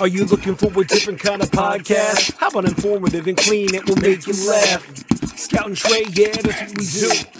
Are you looking for a different kind of podcast? How about informative and clean? It will make you laugh. Scout and Trey, yeah, that's what we do.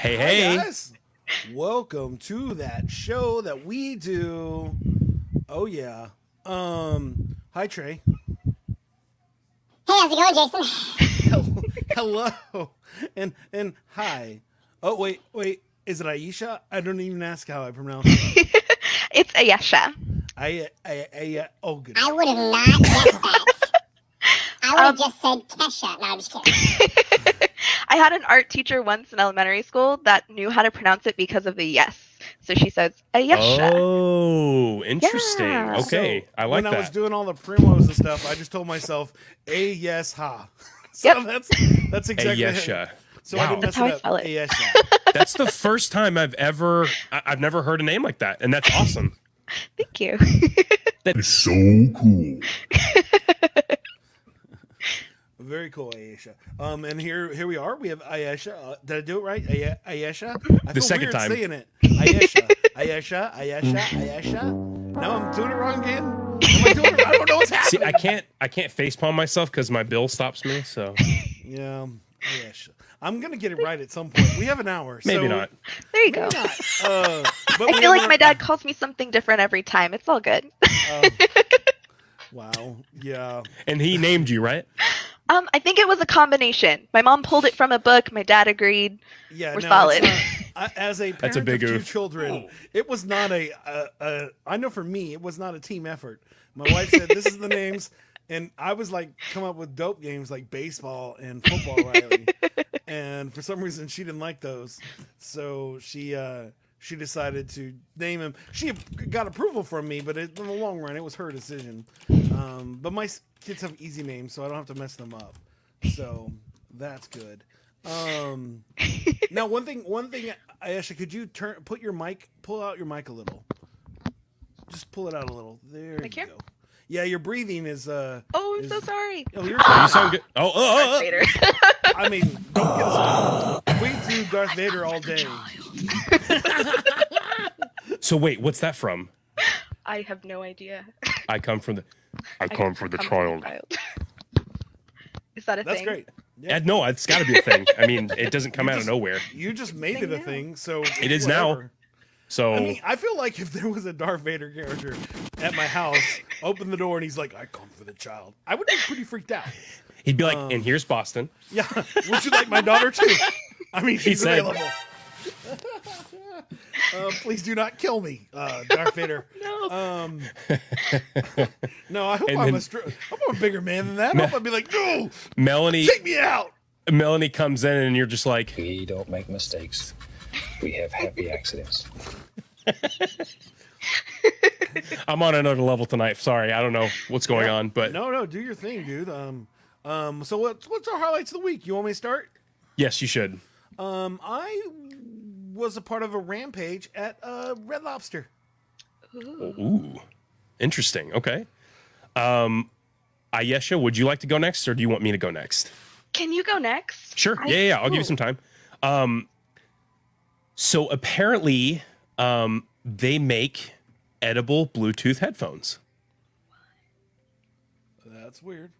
Hey, Hi, hey. guys. Welcome to that show that we do. Oh yeah. Um. Hi Trey. Hey, how's it going, Jason? Hello. Hello. And and hi. Oh wait wait. Is it Aisha? I don't even ask how I pronounce it. It's Ayesha. I I I. uh, Oh good. I would have not guessed that. I would have Um, just said Kesha. No, I'm just kidding. I had an art teacher once in elementary school that knew how to pronounce it because of the yes. So she says Ayesha. Oh, interesting. Yeah. Okay, So, I like that. when I was doing all the primos and stuff, I just told myself a yes ha. So Yep. that's that's exactly Ayesha. So I Wow. didn't mess That's how it I up. spell it. Ayesha. That's the first time I've ever I- I've never heard a name like that, and that's awesome. Thank you. that is so cool. Very cool, Ayesha. Um, and here here we are. We have Ayesha. Uh, did I do it right? Ay- Ayesha. I feel second weird time. saying it. Ayesha. Ayesha. Ayesha. Ayesha. No, I'm doing it wrong again. Am I doing it? I don't know what's happening. See. I can't I can't facepalm myself because my bill stops me. So Yeah. Ayesha. I'm gonna get it right at some point. We have an hour. maybe so, not. There you go. Uh, but I feel like an- my dad calls me something different every time. It's all good. uh, wow. Yeah. And he named you, right? Um, I think it was a combination. My mom pulled it from a book. My dad agreed. Yeah, We're no, solid. not- I- as a parent a big of two oof. children, it was not a, a, a. I know for me, it was not a team effort. My wife said, "This is the names," and I was like, come up with dope games like baseball and football, Riley. and for some reason, she didn't like those, so she uh, she decided to name him. She got approval from me, but it, in the long run, it was her decision. Um, but my kids have easy names, so I don't have to mess them up. So that's good. Um, now, one thing, one thing, Ayesha, could you turn, put your mic, pull out your mic a little, just pull it out a little. There Like you here? go. Yeah, your breathing is. uh Oh, I'm is- so sorry. Oh, you're You sound good. Oh, oh, oh, oh. I mean, don't get us. We do Darth Vader all day. So wait, what's that from? I have no idea. I come from the. I come for the I'm child. Is that a thing? That's thing? great. Yeah, no, it's got to be a thing. I mean, it doesn't come You out just- of nowhere. You just made it a now. thing, so It is now. So I mean, I feel like if there was a Darth Vader character at my house, open the door and he's like, "I come for the child," I would be pretty freaked out. he'd be like, um, "And here's Boston." Yeah, would you like my daughter too? I mean, she's said- available. uh, please do not kill me, uh, Darth Vader. No. Um, no, I hope And I'm then- a str- I hope I'm a bigger man than that. I hope I'd be like, no, Melanie, take me out. Melanie comes in, and you're just like, We don't make mistakes. We have happy accidents. "I'm on another level tonight." Sorry, I don't know what's going Yeah. on, but No, no, do your thing, dude. Um, um. So what's what's our highlights of the week? You want me to start? yes, you should. Um, I was a part of a rampage at uh, Red Lobster. Ooh, interesting. Okay. Um, Ayesha, would you like to go next, or do you want me to go next? Can you go next? Sure. I- Yeah, yeah, yeah. I'll give you some time. Um, so apparently, um, they make edible Bluetooth headphones. That's weird.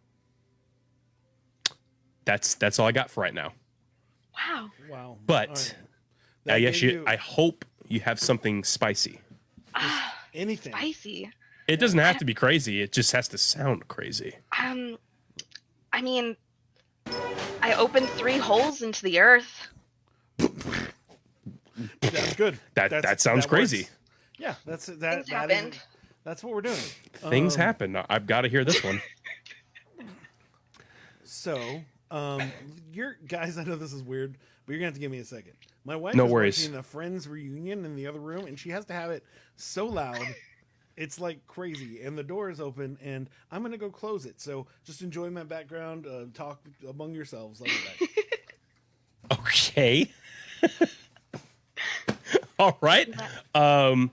That's that's all I got for right now. Wow. Wow. But All right. That Ayesha, gave you I hope you have something spicy. anything. Spicy. It doesn't have to be crazy. It just has to sound crazy. Um, I mean, I opened three holes into the earth. That's good. That- That's- that sounds works. crazy. Yeah, that's that. Things that is- happened. that's what we're doing. Things Um, happen. I've got to hear this one. So, um, you're guys. I know this is weird, but you're gonna have to give me a second. My wife No is worries. watching a Friends reunion in the other room, and she has to have it so loud It's like crazy, and the door is open, and I'm gonna go close it. So just enjoy my background. Uh, talk among yourselves. I'll back. Okay. All right. Um,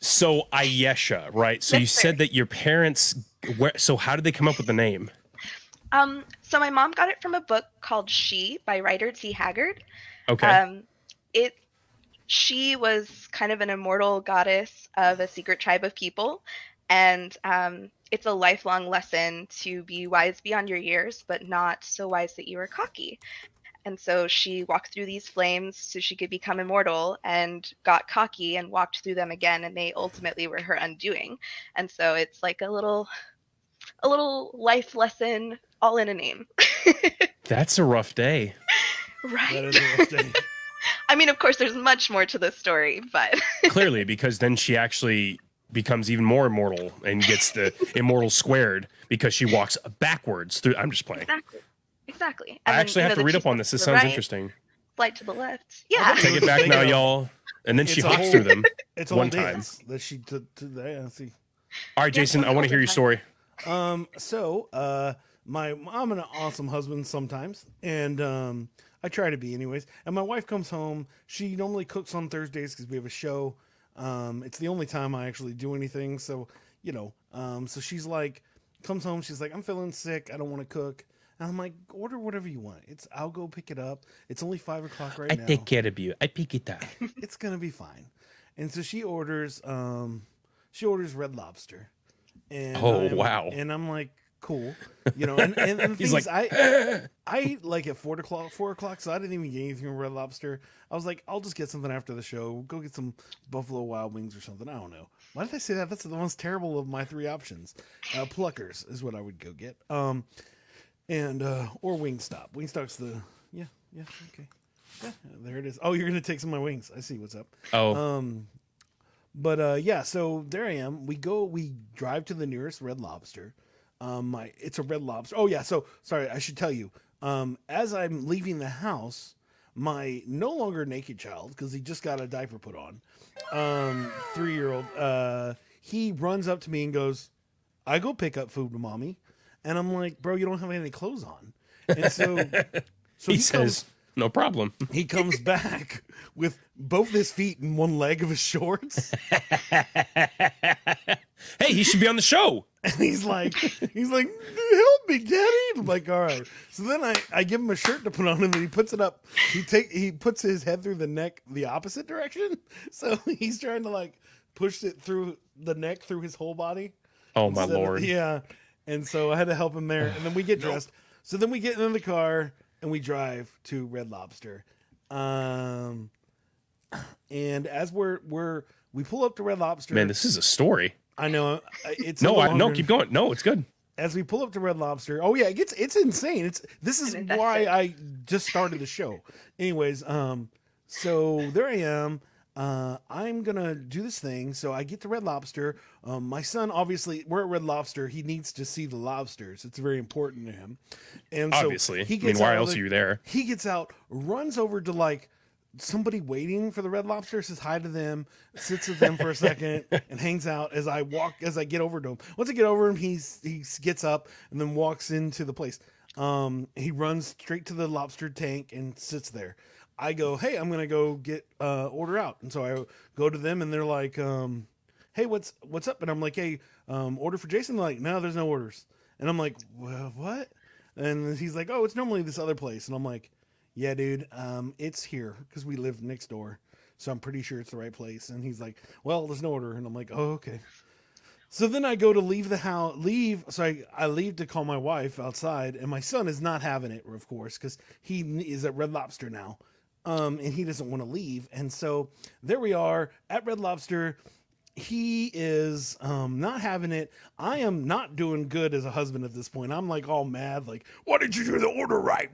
so Ayesha, right? So you Yes, said that your parents. Where, so how did they come up with the name? Um, so my mom got it from a book called She by Rider T. Haggard. Okay. Um, it she was kind of an immortal goddess of a secret tribe of people, and um, it's a lifelong lesson to be wise beyond your years, but not so wise that you are cocky. And so she walked through these flames so she could become immortal and got cocky and walked through them again and they ultimately were her undoing. And so it's like a little a little life lesson all in a name. That's a rough day. right. That is a rough day. I mean, of course, there's much more to this story, but Clearly, because then she actually becomes even more immortal and gets the immortal squared because she walks backwards through. I'm just playing. exactly, exactly. I And then, actually have to read up on this. This sounds right, interesting. Flight to the left. Yeah. Take it back now, it. y'all. And then she It's a hops whole- through them. It's a One whole time. that she took to the yeah, see. All right, Yeah, Jason, I want to hear your time. story. Um, so uh, my I'm an awesome husband sometimes, and um, I try to be anyways. And my wife comes home. She normally cooks on Thursdays because we have a show. Um, it's the only time I actually do anything. So you know, um, so she's like, comes home. She's like, I'm feeling sick. I don't want to cook. And I'm like, order whatever you want. It's I'll go pick it up. It's only five o'clock right now. I take care of you. I pick it up. it's gonna be fine. And so she orders um she orders red lobster. And Oh, I'm- wow. And I'm like, cool. You know, and, and, and the thing is, like, I I eat like at four o'clock four o'clock, so I didn't even get anything from Red Lobster. I was like, I'll just get something after the show. Go get some Buffalo Wild Wings or something. I don't know. Why did I say that? That's the most terrible of my three options. Uh, Pluckers is what I would go get. Um and uh or Wingstop. Wingstop's the yeah, yeah, okay. Yeah, there it is. Oh, you're gonna take some of my wings. I see what's up. Oh, Um, but uh, yeah, so there I am. We go, we drive to the nearest Red Lobster. Um, my it's a Red Lobster. Oh yeah, so sorry, I should tell you. Um, as I'm leaving the house, my no longer naked child because he just got a diaper put on, um, three year old, uh, he runs up to me and goes, "I go pick up food, with mommy," and I'm like, "Bro, you don't have any clothes on," and so. So he comes- says, no problem. he comes back with both his feet and one leg of his shorts. hey, he should be on the show. And he's like, he's like, help me, daddy. I'm like, all right. So then I, I give him a shirt to put on and then he puts it up. He take he puts his head through the neck the opposite direction. So he's trying to like push it through the neck through his whole body. Oh my instead of- lord. yeah. And so I had to help him there. And then we get dressed. So then we get in the car and we drive to Red Lobster. Um and as we're we're we pull up to Red Lobster. Man, this is a story. I know uh, it's No, I, no, keep going. No, it's good. as we pull up to Red Lobster. Oh yeah, it gets it's insane. It's this is why. I just started the show. Anyways, um, so there I am. Uh, I'm gonna do this thing. So I get to Red Lobster. Um, my son, obviously, we're at Red Lobster. He needs to see the lobsters. It's very important to him. And so Obviously. he I mean, why else the- are you there? He gets out, runs over to like somebody waiting for the red lobster says hi to them sits with them for a second and hangs out as i walk as i get over to him once i get over him he's he gets up and then walks into the place um he runs straight to the lobster tank and sits there i go hey i'm gonna go get uh order out. And so i go to them and they're like um hey what's what's up? And i'm like hey um order for jason. They're like no there's no orders. And i'm like well, what? And he's like oh it's normally this other place. And i'm like yeah, dude, um, it's here because we live next door, so I'm pretty sure it's the right place. And he's like, well, there's no order, and I'm like, oh, okay. So then I go to leave the house, leave. So I, I leave to call my wife outside, and my son is not having it, of course, because he is at Red Lobster now, um, and he doesn't want to leave. And so there we are at Red Lobster. He is um, not having it. I am not doing good as a husband at this point. I'm like all mad, like, why did you do the order right?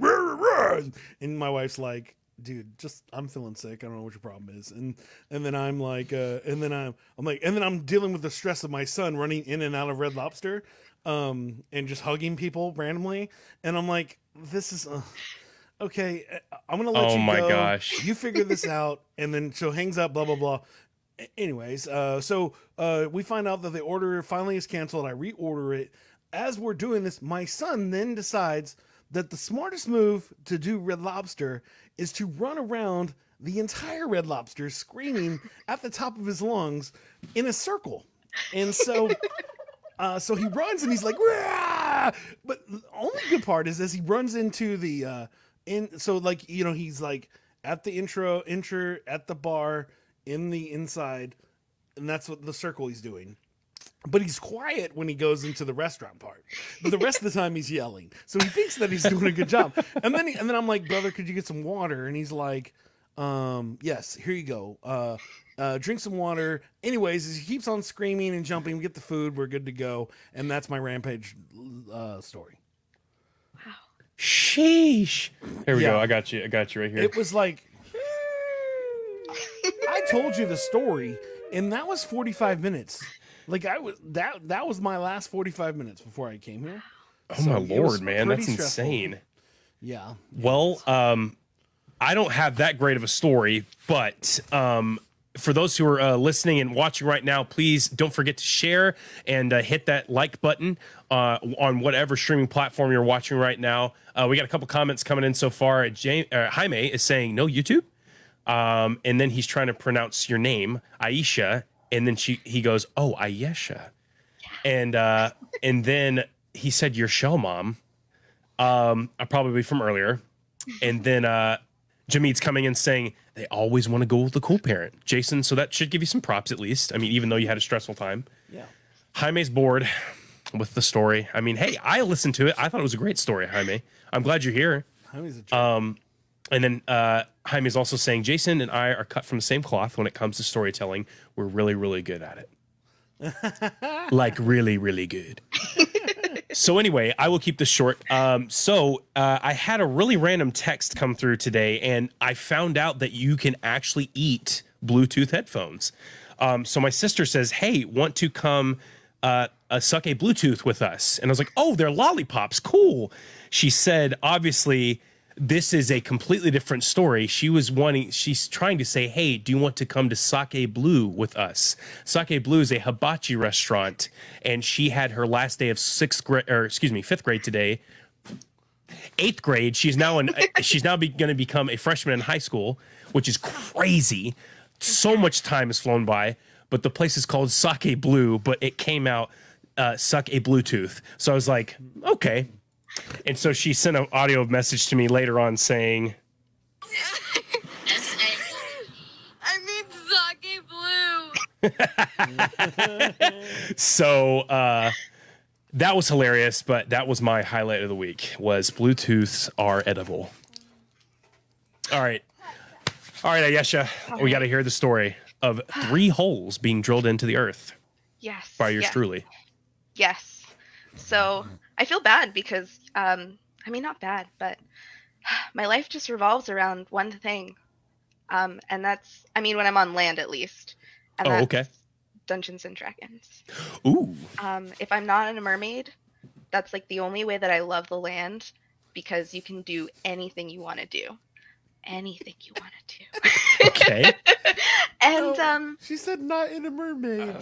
And my wife's like, dude, just I'm feeling sick. I don't know what your problem is. And and then I'm like, uh, and then I'm I'm like, and then I'm dealing with the stress of my son running in and out of Red Lobster, um, and just hugging people randomly. And I'm like, this is. Uh, Okay, uh, I'm gonna let Oh you my go. gosh. You figure this out, and then so hangs up, blah blah blah anyways, uh, so uh, we find out that the order finally is canceled. I reorder it. As we're doing this, my son then decides that the smartest move to do Red Lobster is to run around the entire Red Lobster screaming at the top of his lungs in a circle. And so uh, so he runs and he's like, "Rah!" but the only good part is as he runs into the uh, in. So like you know he's like at the intro, intro at the bar in the inside, and that's what the circle he's doing. But he's quiet when he goes into the restaurant part. But the rest of the time he's yelling. So he thinks that he's doing a good job. And then he, and then I'm like, brother, could you get some water? And he's like, um, yes, here you go. Uh, uh, drink some water. Anyways, he keeps on screaming and jumping, we get the food, we're good to go. And that's my rampage uh, story. Sheesh. Here we Yeah. go. I got you. I got you right here. It was like I told you the story, and that was 45 minutes. Like I was that that was my last 45 minutes before I came here. oh so my lord, man, that's stressful. insane. Yeah. Well, um, I don't have that great of a story, but um, for those who are uh, listening and watching right now, please don't forget to share and uh, hit that like button uh, on whatever streaming platform you're watching right now. Uh, we got a couple comments coming in so far. James, uh, Jaime is saying no YouTube, um, and then he's trying to pronounce your name, Aisha, and then she he goes, oh Ayesha, and uh, and then he said your shell mom, um, probably from earlier. And then Jameed's coming in saying they always want to go with the cool parent. Jason, so that should give you some props at least. I mean, even though you had a stressful time. Yeah. Jaime's bored with the story. I mean, hey, I listened to it. I thought it was a great story, Jaime. I'm glad you're here. Jaime's a jerk. Um, and then uh, Jaime's also saying Jason and I are cut from the same cloth when it comes to storytelling. We're really, really good at it. like really, really good. so anyway, I will keep this short. Um, so uh, I had a really random text come through today, and I found out that you can actually eat Bluetooth headphones. Um, so my sister says, "Hey, want to come uh, uh, suck a Bluetooth with us?" And I was like, "Oh, they're lollipops, cool." She said, "Obviously." This is a completely different story. She was wanting, she's trying to say, Hey, do you want to come to Sake Blue with us? Sake Blue is a hibachi restaurant, and she had her last day of sixth grade, or excuse me, fifth grade today eighth grade. She's now in. she's now going to become a freshman in high school, which is crazy. So much time has flown by. But the place is called Sake Blue, but it came out uh, Suck a Bluetooth. So I was like, okay. And so she sent an audio message to me later on saying, I mean sake blue. so uh, that was hilarious. But that was my highlight of the week was Bluetooths are edible. All right. All right, Ayesha, we got to hear the story of three holes being drilled into the earth Yes. by yours yes. truly. Yes. So I feel bad because, um, I mean, not bad, but my life just revolves around one thing. Um, and that's, I mean, when I'm on land at least. And Oh, that's okay. Dungeons and Dragons. Ooh. Um, if I'm not in a mermaid, that's like the only way that I love the land because you can do anything you want to do. Anything you want to do. Okay. and, No. um, she said not in a mermaid.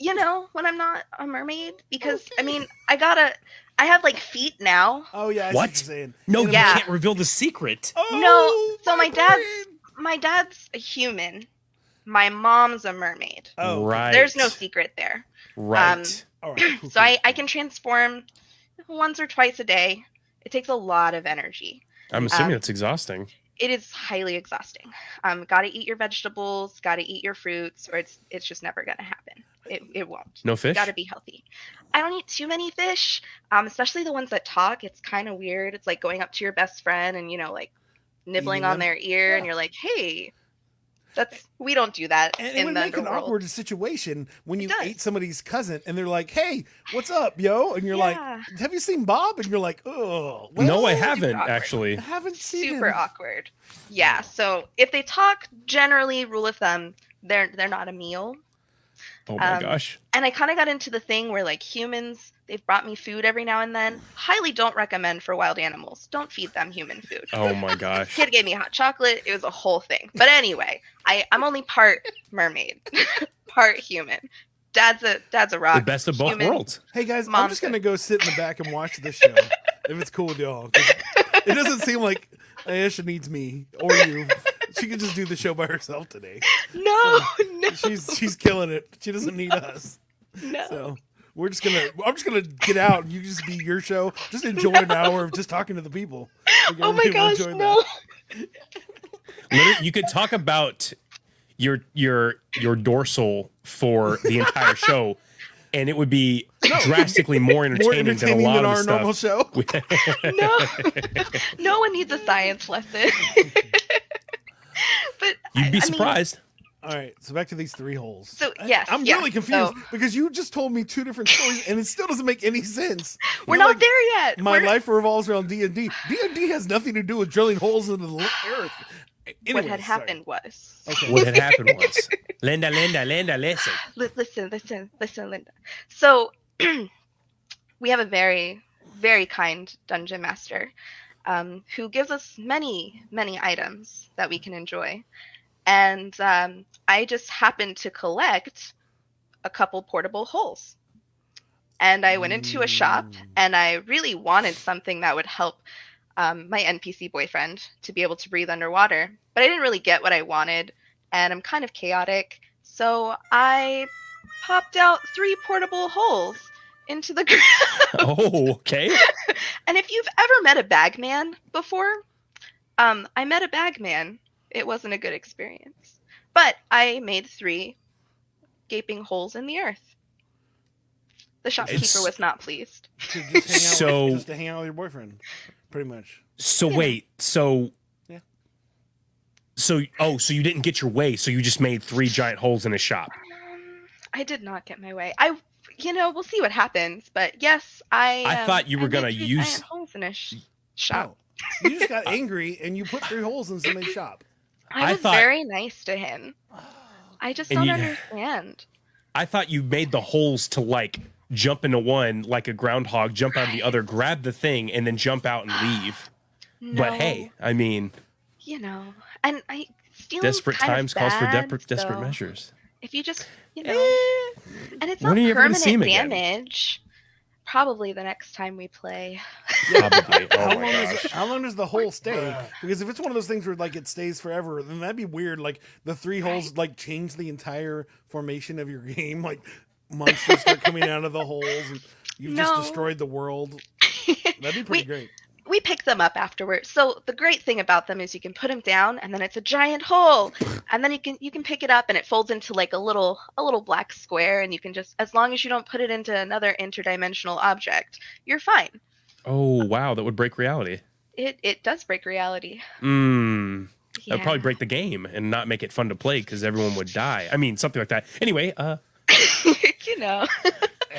you know, when I'm not a mermaid, because I mean, I gotta, I have like feet now. oh yeah, I see What? you're saying. No, In a you Yeah. can't reveal the secret. Oh, No, so my dad's- brain. My dad's a human. My mom's a mermaid. Oh, right. There's no secret there. Right. um, All right. So I. I can transform once or twice a day. It takes a lot of energy. I'm assuming um, it's exhausting. It is highly exhausting. Um, gotta eat your vegetables, gotta eat your fruits, or it's it's just never gonna happen. It, it won't. No fish? Gotta be healthy. I don't eat too many fish, um, especially the ones that talk. It's kind of weird. It's like going up to your best friend and you know like nibbling on their ear, and you're like, hey, that's we don't do that And it in would the make an awkward situation when you does. ate somebody's cousin and they're like, "Hey, what's up, yo?" And you're Yeah. like, "Have you seen Bob?" And you're like, "Oh, no, I haven't actually. I haven't seen Super him." awkward. Yeah. So if they talk, generally rule of thumb, they're they're not a meal. Oh my Um, gosh. And I kind of got into the thing where like humans, they've brought me food every now and then. Highly don't recommend for wild animals. Don't feed them human food. Oh my gosh. Kid gave me hot chocolate. It was a whole thing. But anyway, I I'm only part mermaid, part human. Dad's a dad's a rock. The best of both human. worlds. Hey guys, I'm just gonna go sit in the back and watch this show if it's cool with y'all. It doesn't seem like Aisha needs me or you. She can just do the show by herself today. No, no, She's she's killing it. She doesn't need us. no. So we're just gonna I'm just gonna get out. You just be your show. Just enjoy an hour of just talking to the people. Like, oh my gosh, enjoy no. Literally, you could talk about your your your dorsal for the entire show, and it would be drastically more entertaining, More entertaining than a than, lot our of normal show. No. no one needs a science lesson. But You'd be I mean, surprised. All right, so back to these three holes. so yes, I'm yeah, really confused so because you just told me two different stories and it still doesn't make any sense. we're You're not like, there yet. My We're- life revolves around D and D. D and D has nothing to do with drilling holes into the earth. what had sorry. happened was Okay. What had happened was, Linda, Linda, Linda, listen. Li- listen, listen, listen, Linda. So we have a very, very kind dungeon master um, who gives us many, many items that we can enjoy. And um, I just happened to collect a couple portable holes. And I went into a shop and I really wanted something that would help um, my NPC boyfriend to be able to breathe underwater. But I didn't really get what I wanted. And I'm kind of chaotic. So I popped out three portable holes into the ground. Oh, okay. and if you've ever met a bagman before, um, I met a bagman. It wasn't a good experience. But I made three gaping holes in the earth. The shopkeeper It's- was not pleased. To just So- with, just to hang out with your boyfriend, pretty much. So wait, so Yeah. so oh, so you didn't get your way, so you just made three giant holes in a shop. Um, I did not get my way. I, you know, we'll see what happens. But yes, I. I um, thought you were made gonna three use- giant holes in a sh- shop. Oh, you just got angry and you put three holes in somebody's shop. I I was thought- very nice to him. I just And don't you- understand. I thought you made the holes to like jump into one like a groundhog, jump out of the other, grab the thing, and then jump out and leave. No. But hey, I mean, you know, and I stealing desperate kind of times calls for bad, desperate desperate so measures. If you just, you know, eh, and it's When not are you ever gonna permanent see him again? damage. Probably the next time we play. Probably. Oh how long gosh. does how long does the hole stay? Because if it's one of those things where like it stays forever, then that'd be weird. Like the three holes like change the entire formation of your game. Like monsters start coming out of the holes, and you've just destroyed the world. That'd be pretty We- great. We pick them up afterwards. So the great thing about them is you can put them down, and then it's a giant hole, and then you can you can pick it up, and it folds into like a little a little black square, and you can just as long as you don't put it into another interdimensional object, you're fine. Oh wow, that would break reality. It it does break reality. Mm. That would probably break the game and not make it fun to play because everyone would die. I mean, something like that. Anyway, uh, you know.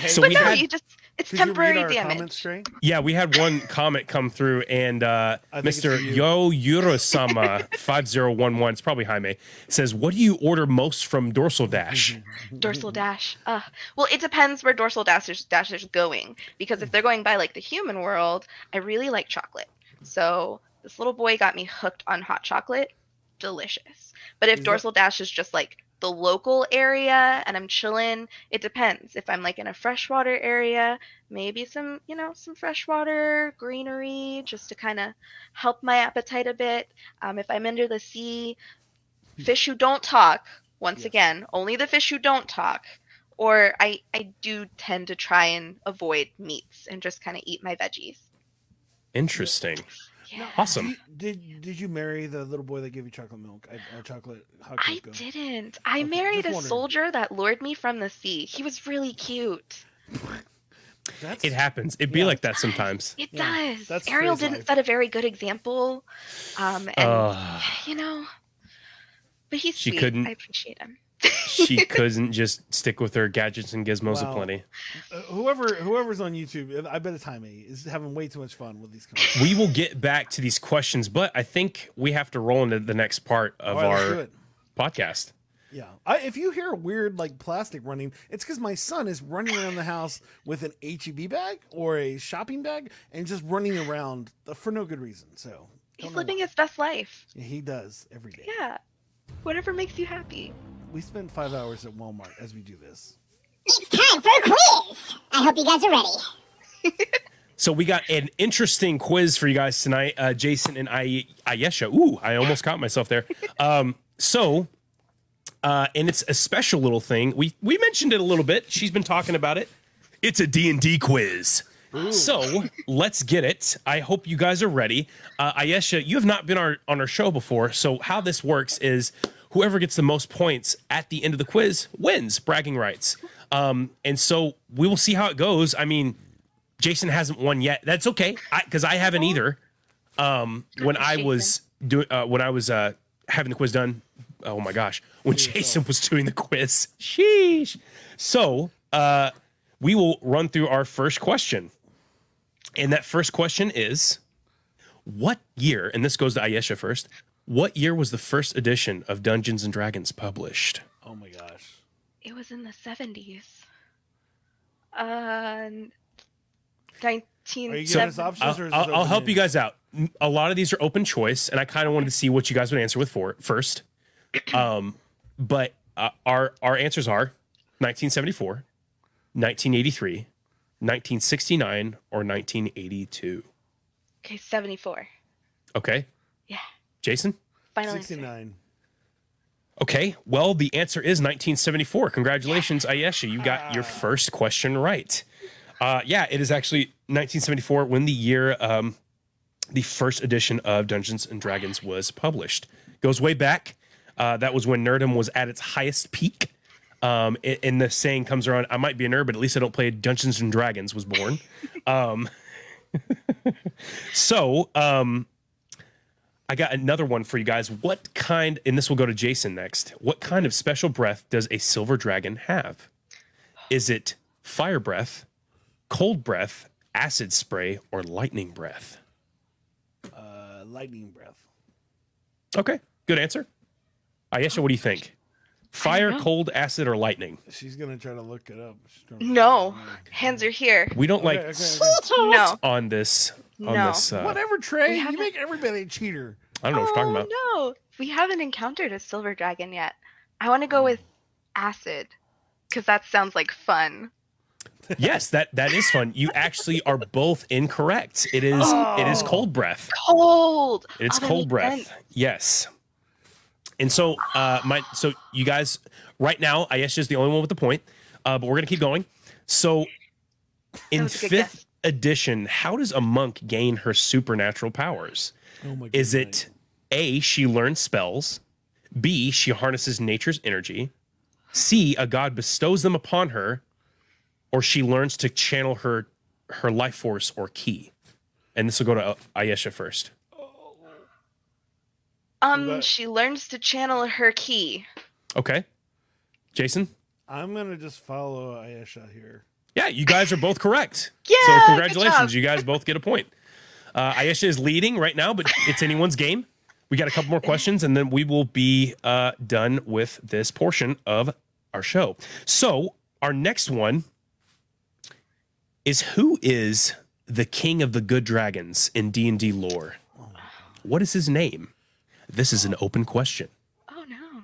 so but we no, had you just it's Could you read temporary our damage. comments, Yeah, we had one comment come through, and uh, I think it's Mr. Yo Eurosama five zero one one, it's probably Jaime, says, "What do you order most from Dorsal Dash?" Dorsal dash. Uh, well, it depends where dorsal dash is, dash is going because if they're going by like the human world, I really like chocolate. So this little boy got me hooked on hot chocolate. Delicious. But if Is that- dorsal dash is just like the local area and I'm chilling, it depends. If I'm like in a freshwater area, maybe some, you know, some freshwater greenery just to kind of help my appetite a bit. Um, if I'm under the sea, fish who don't talk, once Yes. again, only the fish who don't talk. Or I, I do tend to try and avoid meats and just kind of eat my veggies. Interesting, Yeah. awesome. Did, did did you marry the little boy that gave you chocolate milk uh, or chocolate hot I cocoa? didn't. I Okay, married just a wondering. soldier that lured me from the sea. He was really cute. That's It happens. It'd be Yeah. like that sometimes. It Yeah, does. that's Ariel didn't life. set a very good example. Um, and Uh, you know, but he's She sweet. couldn't- I appreciate him. She couldn't just stick with her gadgets and gizmos Wow. aplenty. Uh, whoever whoever's on YouTube, I bet it's Jaime is having way too much fun with these comments. We will get back to these questions, but I think we have to roll into the next part of All right, our podcast. Yeah. I, if you hear a weird like plastic running, it's because my son is running around the house with an HEB bag or a shopping bag and just running around for no good reason. So He's living why. his best life. Yeah, he does every day. Yeah. Whatever makes you happy. We spend five hours at Walmart as we do this. It's time for a quiz. I hope you guys are ready. So we got an interesting quiz for you guys tonight. Uh, Jason and I, Ayesha. Ooh, I almost caught myself there. Um, so, uh, and it's a special little thing. We we mentioned it a little bit. She's been talking about it. It's a D and D quiz. So let's get it. I hope you guys are ready. Uh, Ayesha, you have not been our, on our show before. So how this works is whoever gets the most points at the end of the quiz wins bragging rights. Um, and so we will see how it goes. I mean, Jason hasn't won yet. That's okay because I, haven't either. Um, when I was doing uh, when I was uh, having the quiz done. Oh my gosh, when Jason was doing the quiz. Sheesh. So uh, we will run through our first question, and that first question is, what year? And this goes to Ayesha first. What year was the first edition of Dungeons and Dragons published? Oh my gosh. It was in the 70s. Uh, 19. Are you giving us options I'll, or is it I'll, I'll help you guys out. A lot of these are open choice, and I kind of wanted to see what you guys would answer with for first. Um, but uh, our our answers are 1974, 1983, 1969, or 1982. Okay, 74. Okay, Yeah. Jason. Final answer. 69. Okay, well, the answer is 1974. Congratulations, Ayesha. You got your first question right. Uh, yeah, it is actually 1974 when the year um, the first edition of Dungeons and Dragons was published. Goes way back. Uh, that was when nerdom was at its highest peak. Um, a- and the saying comes around, I might be a nerd, but at least I don't play Dungeons and Dragons was born. um, so, um, I got another one for you guys. What kind, and this will go to Jason next. What kind of special breath does a silver dragon have? Is it fire breath, cold breath, acid spray, or lightning breath? Uh, lightning breath. Okay, good answer. Ayesha, what do you think? Fire, cold, acid, or lightning? She's gonna try to look it up. She's trying to- No. Hands are here. We don't like Okay, okay, okay. No. on this. On No. this, uh, Whatever, Trey. We You haven't- make everybody a cheater. I don't know what you're talking about. Oh, no. We haven't encountered a silver dragon yet. I want to go with acid because that sounds like fun. Yes, that that is fun. You actually are both incorrect. It is it is cold breath. Cold. It's Oh, cold breath. sense. Yes. And so uh my so you guys right now Ayesha is the only one with the point. Uh but we're going to keep going. So in was a good 5th guess. edition, how does a monk gain her supernatural powers? Oh my Is it A she learns spells, B she harnesses nature's energy, C a god bestows them upon her, or she learns to channel her her life force or ki? And this will go to Ayesha first. Um, that- she learns to channel her key. Okay. Jason? I'm gonna just follow Ayesha here. Yeah, you guys are both correct. Yeah, So good congratulations. job. You guys both get a point. Uh, Ayesha is leading right now, but it's anyone's game. We got a couple more questions and then we will be uh, done with this portion of our show. So our next one is who is the king of the good dragons in D&D lore? What is his name? This is an open question. Oh no.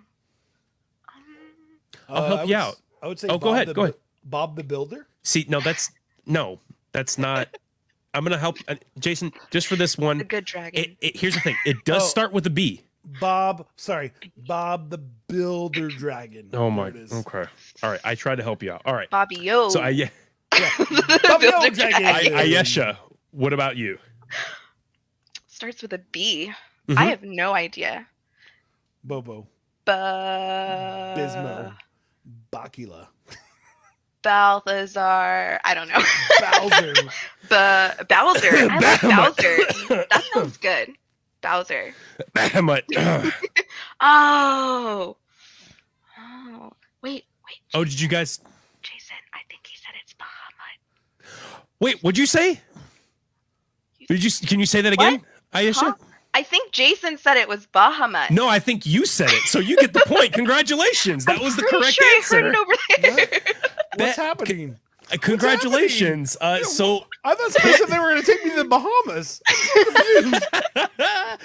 I'll Uh, help I you would, out. I would say. Oh, go ahead, the go ahead. Bob the Builder. See, no, that's no, that's not. I'm gonna help uh, Jason just for this one. The good dragon. It, it, here's the thing. It does Oh. start with a B. Bob. Sorry, Bob the Builder Dragon. Oh my. There. Okay. All right. I tried to help you out. All right. Bobby Yo. So I, yeah, Bob the Builder Dragon. Dragon. I, Ayesha. What about you? Starts with a B. Mhm. I have no idea. Bobo. But Bismo. Bakula. Balthazar. I don't know. Bowser. But Bowser. I like Bahamut. Bowser. That sounds good. Bowser. Bahamut. Oh. Oh. Wait, wait, oh, did you guys? Jason. I think he said it's Bahamut. Wait. What'd you say? Did you? Can you say that again, Ayesha? Huh? I think Jason said it was Bahamut. No, I think you said it, so you get the point. Congratulations, that was the correct sure answer. I heard it over there. What's That- happening? Uh, Congratulations. Uh, so I thought somebody said they were going to take me to the Bahamas. I'm so confused.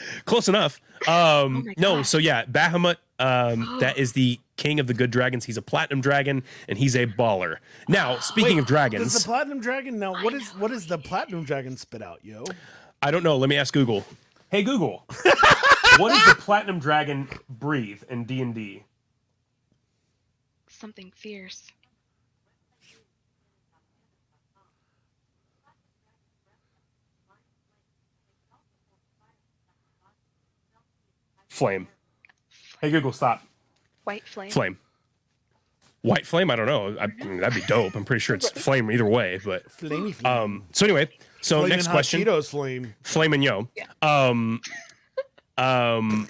close enough. Um, Oh no, so yeah, Bahamut. Um, that is the king of the good dragons. He's a platinum dragon, and he's a baller. Now, speaking of dragons, Does the platinum dragon now? What is what is the platinum dragon spit out, yo? I don't know. Let me ask Google. Hey Google, what does the platinum dragon breathe in D and D? Something fierce. Flame. Hey Google, stop. White flame. Flame. White flame? I don't know. I, I mean, that'd be dope. I'm pretty sure it's flame either way. But Flamey flame. um, so anyway, so Flamin' next Hot question. Cheetos flame. Flame and Yo. Um, um,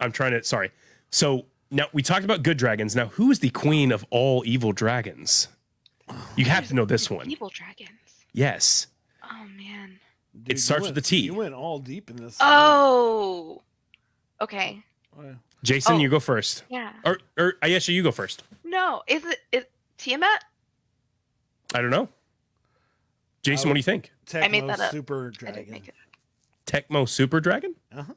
I'm trying to. Sorry. So now we talked about good dragons. Now, who is the queen of all evil dragons? You have to know this one. Evil dragons. Yes. Oh man. Dude, you starts went- with T. You went all deep in this. Oh. Okay. Oh. Jason, Oh. you go first. Yeah. Or, or Ayesha, you go first. No. Is it is Tiamat? I don't know. Jason, what do you think? Tecmo I made that up. Super I didn't dragon. make it. Tecmo Super Dragon? Uh-huh.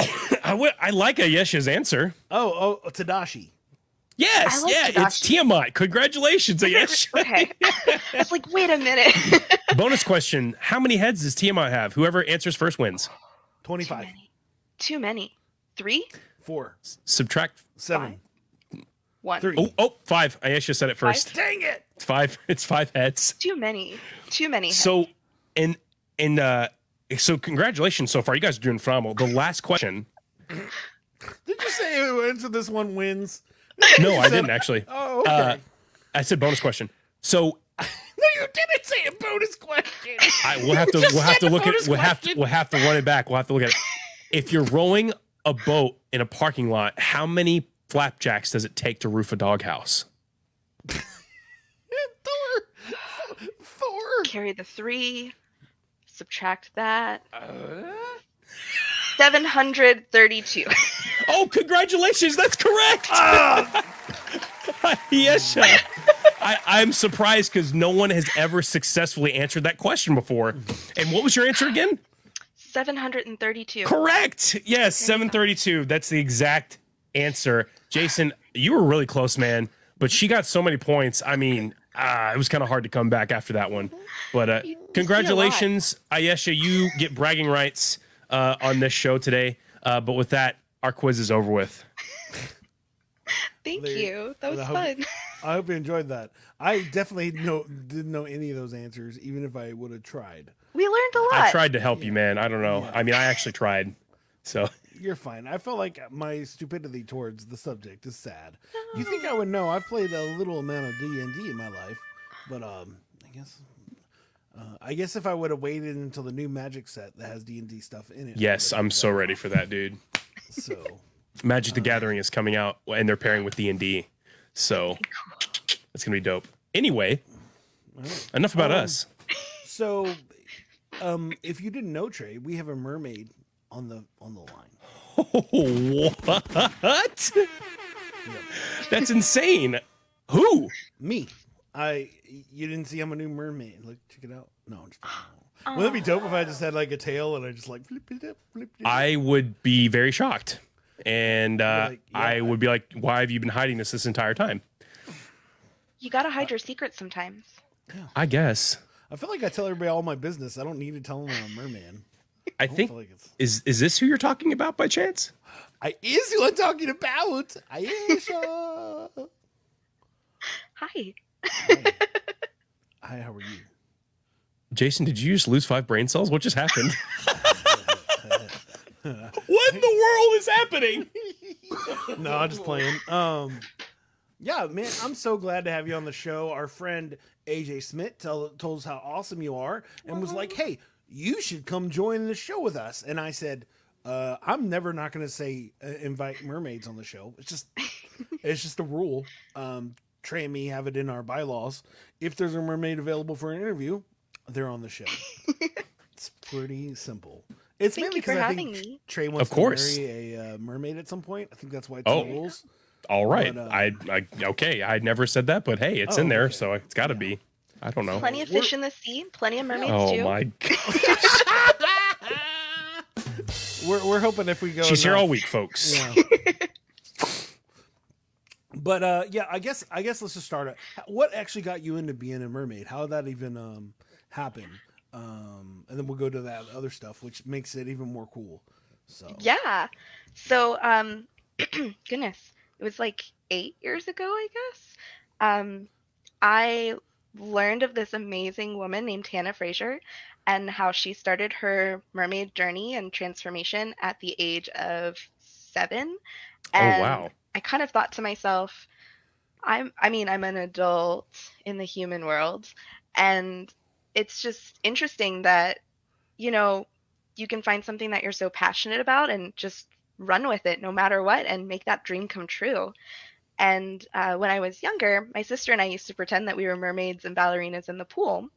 I would- I like Ayesha's answer. Oh, oh, Tadashi. Yes, like yeah, it's Tadashi. Tiamat. Congratulations, Ayesha. Okay. I was like, wait a minute. Bonus question: How many heads does Tiamat have? Whoever answers first wins. Too Twenty-five. many. Too many. Three? Four. Subtract. Seven. One. Three. Oh, oh, five. Ayesha said it first. Dang it! It's five. It's five heads. Too many. Too many. heads. So, and and uh, so congratulations so far. You guys are doing phenomenal. The last question. Did you say who answered this one wins? No, I didn't actually. Oh, okay. Uh, I said bonus question. So no, you didn't say a bonus question. I we'll have to we'll have to look at we'll have to we'll have to run it back. We'll have to look at it. If you're rowing a boat in a parking lot, how many flapjacks does it take to roof a doghouse? Thor. Thor. carry the three. Subtract that. Uh? 732. Oh, congratulations! That's correct. yes, sir. I, I'm surprised because no one has ever successfully answered that question before. And what was your answer again? 732. Correct. Yes, 732. That's the exact answer. Jason, you were really close, man. But she got so many points. I mean, uh, it was kind of hard to come back after that one. But uh, You- you congratulations, Ayesha. You get bragging rights uh, on this show today. Uh, but with that, our quiz is over with. Thank There- you. That was I hope- fun. I hope you enjoyed that. I definitely know didn't know any of those answers, even if I would have tried. We learned a lot. I tried to help you, man. I don't know. I mean, I actually tried. So You're fine. I felt like my stupidity towards the subject is sad. You think I would know? I've played a little amount of D and D in my life, but um, I guess, uh, I guess if I would have waited until the new Magic set that has D and D stuff in it. Yes, I'm so that. ready for that, dude. So Magic the Gathering is coming out, and they're pairing with D and D. So it's gonna be dope. Anyway, enough about Um, us. So, um, if you didn't know, Trey, we have a mermaid on the on the line. what? That's insane. Who? Me, I. You didn't see I'm a new mermaid. Look, check it out. No, I'm just. Wouldn't it be dope if I just had like a tail and I just like flip it up, flip it up? I would be very shocked, and uh, Like, yeah, I I- would be like, "Why have you been hiding this this entire time?" You gotta hide your secrets sometimes. I guess. I feel like I tell everybody all my business. I don't need to tell them I'm a merman. I I think like is is this who you're talking about by chance? I is who I'm talking about. Aisha. Hi. Hi. Hi, how are you? Jason, did you just lose five brain cells? What just happened? what in the world is happening? no, I'm just playing. Um, yeah, man, I'm so glad to have you on the show. Our friend AJ Smith tell, told us how awesome you are and was like, "Hey, you should come join the show with us." And I said, uh, "I'm never not going to say uh, invite mermaids on the show. It's just, it's just a rule. Um, Trey and me have it in our bylaws. If there's a mermaid available for an interview, they're on the show. it's pretty simple. It's Thank mainly because I having think me. Trey wants Of course. to marry a uh, mermaid at some point. I think that's why it's Oh. the rules. All right. But, uh, I, I okay. I never said that, but hey, it's Oh, in there, okay. so it's got to be. I don't know. Plenty of fish in the sea, plenty of mermaids Oh too. Oh my! We're, we're hoping if we go. She's here enough- all week, folks. Yeah. But uh, yeah, I guess I guess let's just start it. What actually got you into being a mermaid? How did that even um, happen? Um, and then we'll go to that other stuff, which makes it even more cool. So Yeah. So, um, goodness, it was like eight years ago, I guess. Um, I learned of this amazing woman named Hannah Fraser and how she started her mermaid journey and transformation at the age of seven. Oh wow! I kind of thought to myself, I'm I mean, I'm an adult in the human world and it's just interesting that you know, you can find something that you're so passionate about and just run with it no matter what and make that dream come true. And uh, when I was younger, my sister and I used to pretend that we were mermaids and ballerinas in the pool.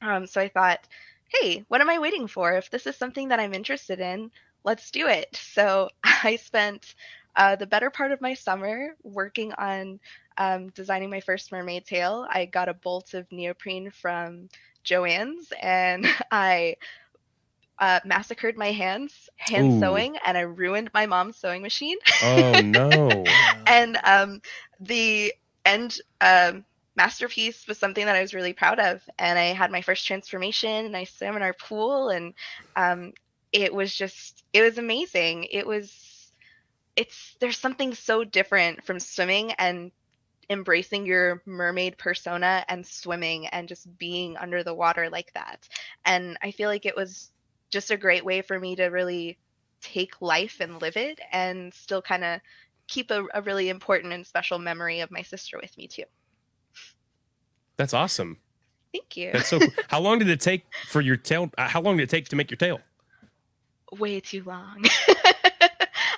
Um, so I thought, hey, what am I waiting for? If this is something that I'm interested in, let's do it. So I spent uh, the better part of my summer working on um, designing my first mermaid tail. I got a bolt of neoprene from Joann's and I uh, massacred my hands hand Ooh. sewing and I ruined my mom's sewing machine. Oh no! and um, the end um, masterpiece was something that I was really proud of. And I had my first transformation and I swam in our pool and um, it was just, it was amazing. It was, it's, there's something so different from swimming and embracing your mermaid persona and swimming and just being under the water like that. And I feel like it was just a great way for me to really take life and live it and still kind of keep a, a really important and special memory of my sister with me too. That's awesome. Thank you. That's so. how long did it take for your tail? Uh, how long did it take to make your tail? Way too long.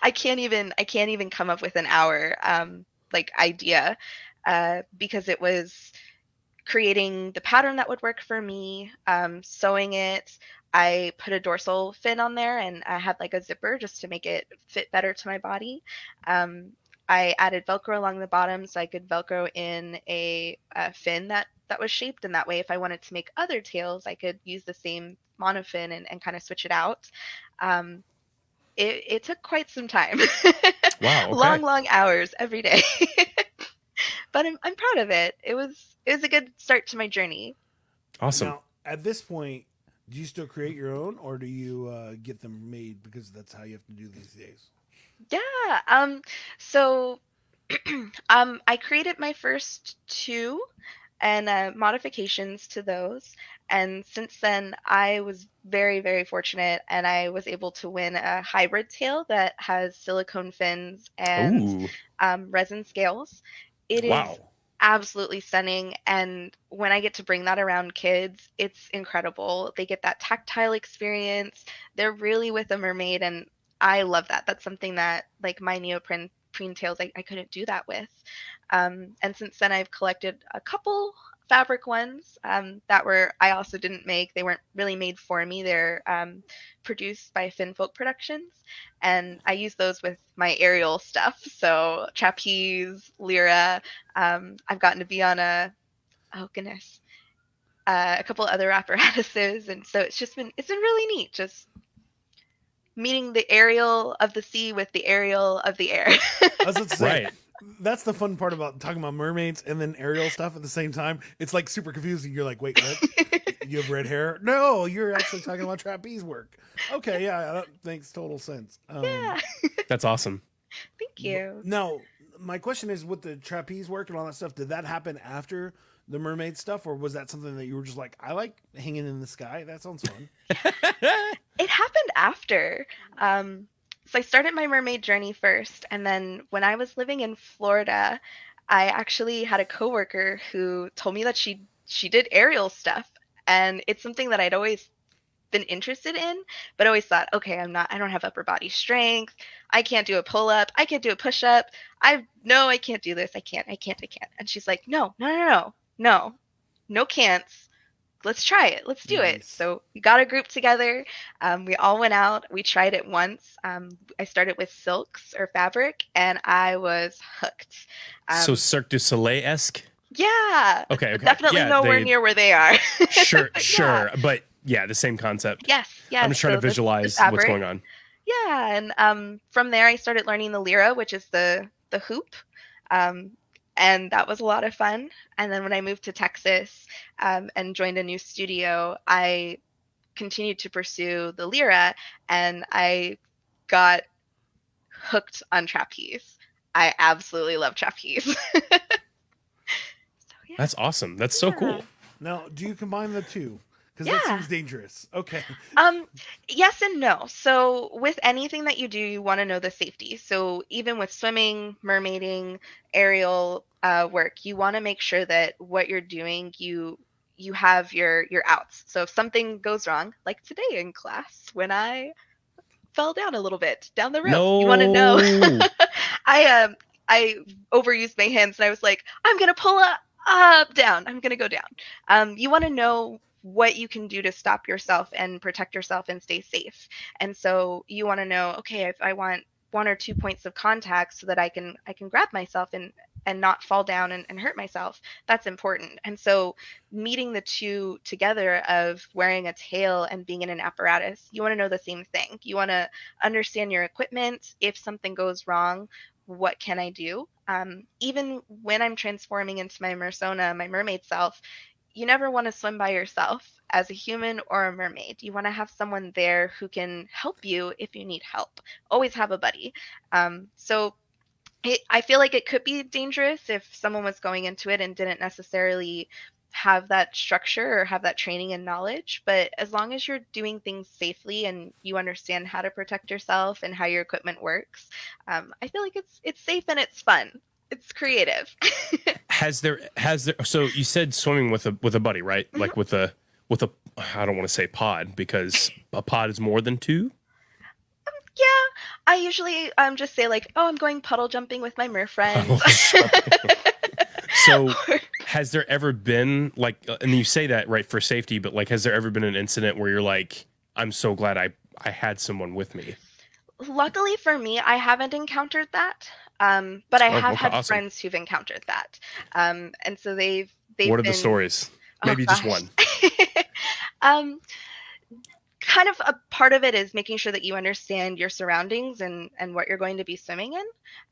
I can't even I can't even come up with an hour um like idea uh because it was creating the pattern that would work for me, um sewing it. I put a dorsal fin on there and I had like a zipper just to make it fit better to my body. Um, I added Velcro along the bottom so I could Velcro in a, uh fin that that was shaped, in that way, if I wanted to make other tails, I could use the same monofin and, and kind of switch it out. Um, it, it took quite some time. Wow, okay. long, long hours every day. but I'm, I'm proud of it. It was it was a good start to my journey. Awesome. Now, at this point, do you still create your own, or do you uh, get them made because that's how you have to do these days? Yeah. Um. So, um, I created my first two, and uh, modifications to those. And since then, I was very, very fortunate, and I was able to win a hybrid tail that has silicone fins and um, resin scales. It is Wow. absolutely stunning and when i get to bring that around kids it's incredible they get that tactile experience they're really with a mermaid and i love that that's something that like my neoprene preen tails I, I couldn't do that with. Um, and since then i've collected a couple fabric ones um, that were i also didn't make. They weren't really made for me. They're um, produced by finfolk productions and i use those with my aerial stuff. So trapeze lyra um, I've gotten to be on a oh goodness, uh, a couple other apparatuses, and so it's just been it's been really neat, just meeting the aerial of the sea with the aerial of the air. I was about to say, Right. That's the fun part about talking about mermaids and then aerial stuff at the same time. It's like super confusing. You're like, wait, what? you have red hair? No, you're actually talking about trapeze work. Okay, yeah, that makes total sense. Um, yeah, That's awesome. thank you. Now, my question is with the trapeze work and all that stuff, did that happen after the mermaid stuff, or was that something that you were just like, I like hanging in the sky? That sounds fun. It happened after. Um, so I started my mermaid journey first, and then when I was living in Florida, I actually had a coworker who told me that she she did aerial stuff, and it's something that I'd always been interested in, but always thought, okay, I'm not, I don't have upper body strength. I can't do a pull up. I can't do a push up. I no, I can't do this. I can't. I can't. I can't. And she's like, no, no, no, no, no, no can'ts. Let's try it. Let's do it. So we got a group together. Um, we all went out. We tried it once. Um, I started with silks or fabric, and I was hooked. Um, so Cirque du Soleil esque. yeah, Okay, okay. definitely yeah, nowhere they- near where they are. Sure, Yeah. sure, but yeah, the same concept. yes, yes. I'm just trying so to the- the visualize what's going on. Yeah, and um, from there I started learning the lyra, which is the the hoop, um, and that was a lot of fun. And then when I moved to Texas um, and joined a new studio, I continued to pursue the lyra, and I got hooked on trapeze. I absolutely love trapeze. so, yeah. That's awesome. That's so Yeah. cool. Now, do you combine the two? Because that Yeah. seems dangerous. Okay. Um, yes and no. So with anything that you do, you want to know the safety. So even with swimming, mermaiding, aerial uh, work, you want to make sure that what you're doing, you you have your your outs. So if something goes wrong, like today in class when I fell down a little bit down the road, No. you want to know. I um I overused my hands and I was like, I'm gonna pull up, up, down. I'm gonna go down. Um, you want to know what you can do to stop yourself and protect yourself and stay safe. And so you want to know, okay, if I want one or two points of contact so that I can I can grab myself and and not fall down and, and hurt myself. That's important. And so meeting the two together of wearing a tail and being in an apparatus, you want to know the same thing. You want to understand your equipment. If something goes wrong, what can I do? Um, even when I'm transforming into my Mersona, my mermaid self, you never want to swim by yourself as a human or a mermaid. You want to have someone there who can help you if you need help. Always have a buddy. Um, so it, I feel like it could be dangerous if someone was going into it and didn't necessarily have that structure or have that training and knowledge. But as long as you're doing things safely and you understand how to protect yourself and how your equipment works, um, I feel like it's it's safe and it's fun. It's creative. has there has there so you said swimming with a with a buddy right Mm-hmm. like with a with a i don't want to say pod because a pod is more than two yeah, I usually um just say like, oh, I'm going puddle jumping with my mer friends. so has there ever been like uh, and you say that right for safety but like has there ever been an incident where you're like i'm so glad i i had someone with me Luckily for me, I haven't encountered that. Um, but I Oh, have okay, had awesome. friends who've encountered that. Um, and so they've they've what are been, the stories Oh, maybe just gosh. one um, kind of a part of it is making sure that you understand your surroundings and and what you're going to be swimming in,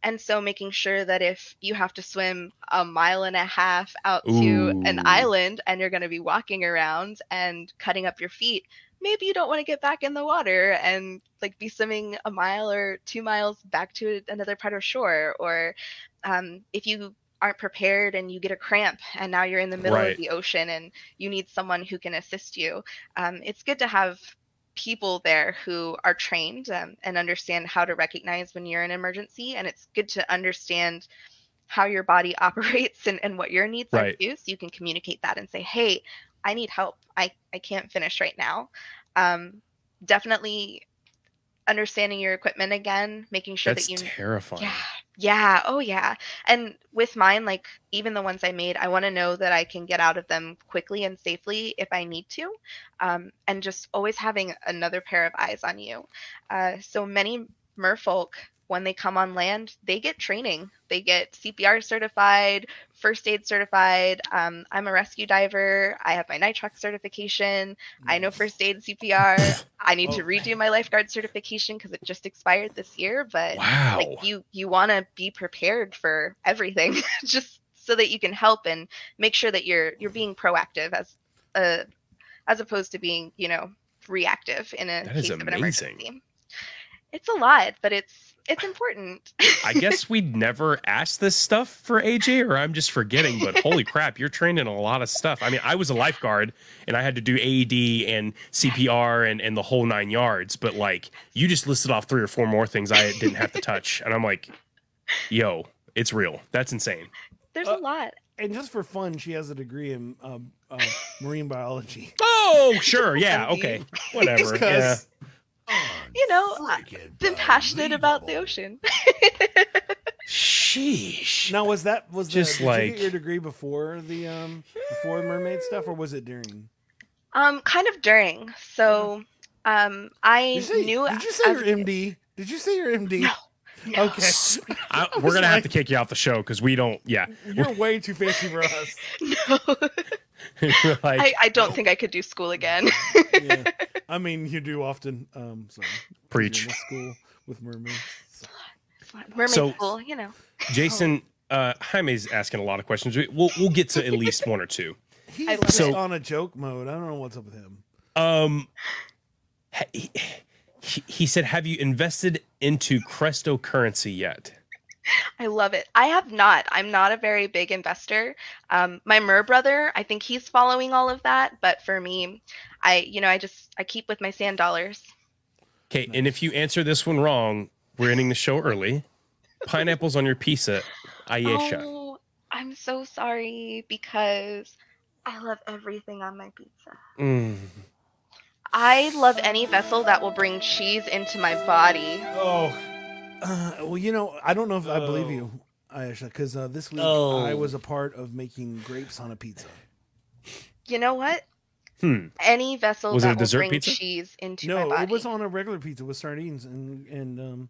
and so making sure that if you have to swim a mile and a half out to an island and you're going to be walking around and cutting up your feet, maybe you don't want to get back in the water and like be swimming a mile or two miles back to another part of shore, or um, if you aren't prepared and you get a cramp and now you're in the middle Right. of the ocean and you need someone who can assist you um, it's good to have people there who are trained um, and understand how to recognize when you're in an emergency and it's good to understand how your body operates and, and what your needs Right. are too so you can communicate that and say hey i need help i, I can't finish right now um, definitely understanding your equipment again making sure that's that you That's terrifying yeah. Yeah. Oh, yeah. And with mine, like even the ones I made, I want to know that I can get out of them quickly and safely if I need to. Um, and just always having another pair of eyes on you. Uh, so many merfolk, when they come on land, they get training. They get CPR certified, first aid certified. Um, I'm a rescue diver. I have my nitrox certification. I know first aid CPR. I need to Oh. redo my lifeguard certification because it just expired this year. But wow like you you want to be prepared for everything just so that you can help and make sure that you're you're being proactive as uh as opposed to being you know reactive in a That is case of an amazing. emergency it's a lot but it's it's important I guess we'd never asked this stuff for AJ, or I'm just forgetting. But holy crap, you're trained in a lot of stuff. I mean, I was a lifeguard and I had to do AED and CPR and, and the whole nine yards. But like, you just listed off three or four more things I didn't have to touch, and I'm like, yo, it's real. That's insane. there's Uh, a lot And just for fun, she has a degree in um, uh, marine biology. Oh, sure, yeah, okay, whatever. Yeah. 'Cause- you know i've been passionate about the ocean Sheesh. Now, was that was the, Just did you like- get your degree before the um before mermaid stuff, or was it during? Um, kind of during. So, um, I Did you say, knew. did you say your a kid- MD? Did you say your MD? No. No. Okay. I, I we're gonna have to kick you off the show because we don't. Yeah, You're way too fancy for us. No. We're like I, I don't think I could do school again. Yeah. I mean, you do often. Um, so Preach. In school with mermaids. So. Mermaid So- school, you know. Jason. Uh, Jaime's asking a lot of questions. We- We'll we'll get to at least one or two. He's I love on a joke mode. I don't know what's up with him. Um, he, he, he said, "Have you invested into Cresto currency yet?" I love it. I have not. I'm not a very big investor. Um, my Mer brother, I think he's following all of that, but for me, I, you know, I just I keep with my sand dollars. Okay, and if you answer this one wrong, we're ending the show early. Pineapples on your pizza, Ayesha. Oh, I'm so sorry because I love everything on my pizza. Mm. I love any vessel that will bring cheese into my body. Oh. Uh, well, you know, I don't know if I believe Oh. you, Ayesha, because uh, this week Oh. I was a part of making grapes on a pizza. You know what? Hmm. Any vessel Was it a that will dessert bring pizza? cheese into my No, body. it was on a regular pizza with sardines and and um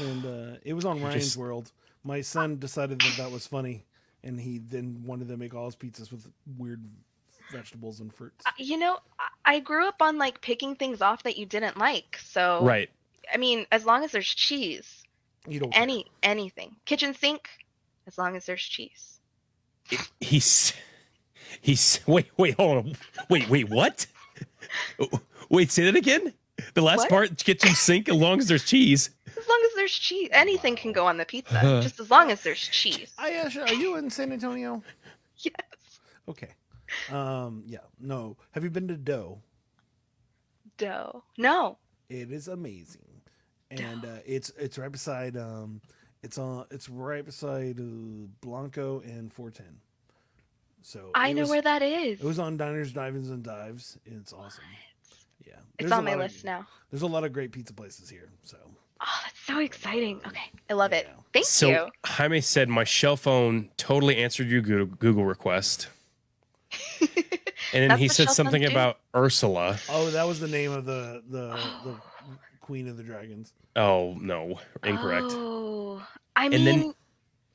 and uh, it was on Ryan's Just- World. My son decided that that was funny, and he then wanted to make all his pizzas with weird vegetables and fruits. you know, I- I grew up on like picking things off that you didn't like. So Right. I mean, as long as there's cheese, You don't care. any anything, kitchen sink, as long as there's cheese. He's he's wait wait hold on wait wait what? Wait, say that again. The last What? part, kitchen sink, as long as there's cheese. As long as there's cheese, anything can go on the pizza. Uh-huh. just as long as there's cheese. Ayesha, are you in San Antonio? Yes. Okay. Um. Yeah. No. Have you been to Doe? Dough. No. It is amazing, and uh, it's it's right beside um, it's on it's right beside uh, Blanco and 410. So I know was- where that is. It was on Diners, Dives, and Dives. It's awesome. Yeah, it's There's a on my lot of- list now. There's a lot of great pizza places here. So Oh, that's so exciting. Okay. I love it. Yeah. Thank so you. Jaime said my shell phone totally answered your Google, Google request. And then That's he said something about Ursula. oh, that was the name of the the, the Queen of the Dragons. Oh no, incorrect. Oh, I And mean, then-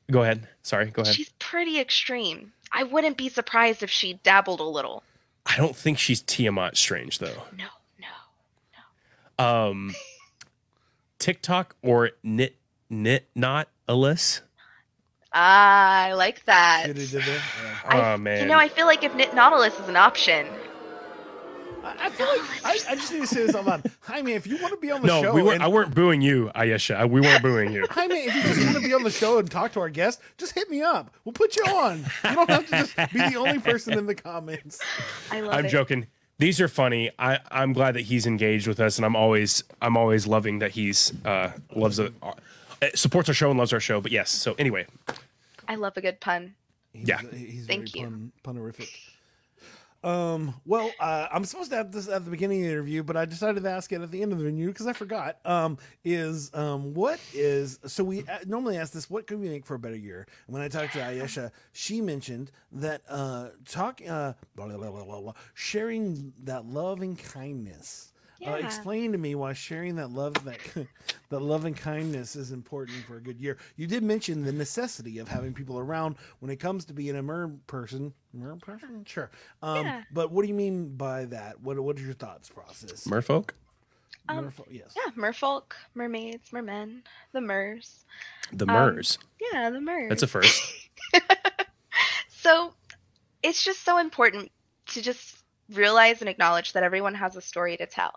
Go ahead. Sorry, go ahead. she's pretty extreme. I wouldn't be surprised if she dabbled a little. I don't think she's Tiamat strange though. No, no. No. Um, TikTok or knit knit not Alyss. Ah, I like that. See what they did there? Yeah. I, Oh man. You know, I feel like if Knit Nautilus is an option, I, I feel like I, I just need to say this out loud. Jaime, if you want to be on the no, show, we weren't. and- I weren't booing you, Ayesha. I- We weren't booing you. Jaime, if you just want to be on the show and talk to our guest, just hit me up. We'll put you on. You don't have to just be the only person in the comments. I love I'm it. joking. These are funny. I, I'm glad that he's engaged with us, and I'm always I'm always loving that he's uh, loves a, uh, supports our show and loves our show. But yes. So anyway, I love a good pun. He's, Yeah. he's Thank very you. pun, punerific. Um, well, uh, I'm supposed to have this at the beginning of the interview, but I decided to ask it at the end of the interview because I forgot. Um, is um, what is so we uh, normally ask this: What could we make for a better year? And when I talked to Ayesha, she mentioned that uh, talk uh, blah, blah, blah, blah, blah, blah, sharing that love and kindness. Uh, explain to me why sharing that love that that love and kindness is important for a good year. You did mention the necessity of having people around when it comes to being a mer person. Mer person, sure. Um, Yeah. But what do you mean by that? What What is your thoughts process? Merfolk, Um, Merfolk, yes. Yeah, merfolk, mermaids, mermen, the mers. the Um, Mers. Yeah, the mers. That's a first. so it's just so important to just realize and acknowledge that everyone has a story to tell.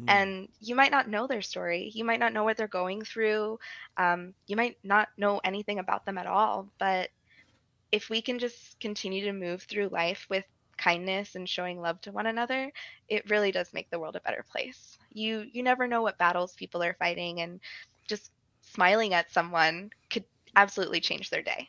Mm. and you might not know their story. You might not know what they're going through. Um, you might not know anything about them at all. But if we can just continue to move through life with kindness and showing love to one another it really does make the world a better place. You you never know what battles people are fighting and just smiling at someone could absolutely change their day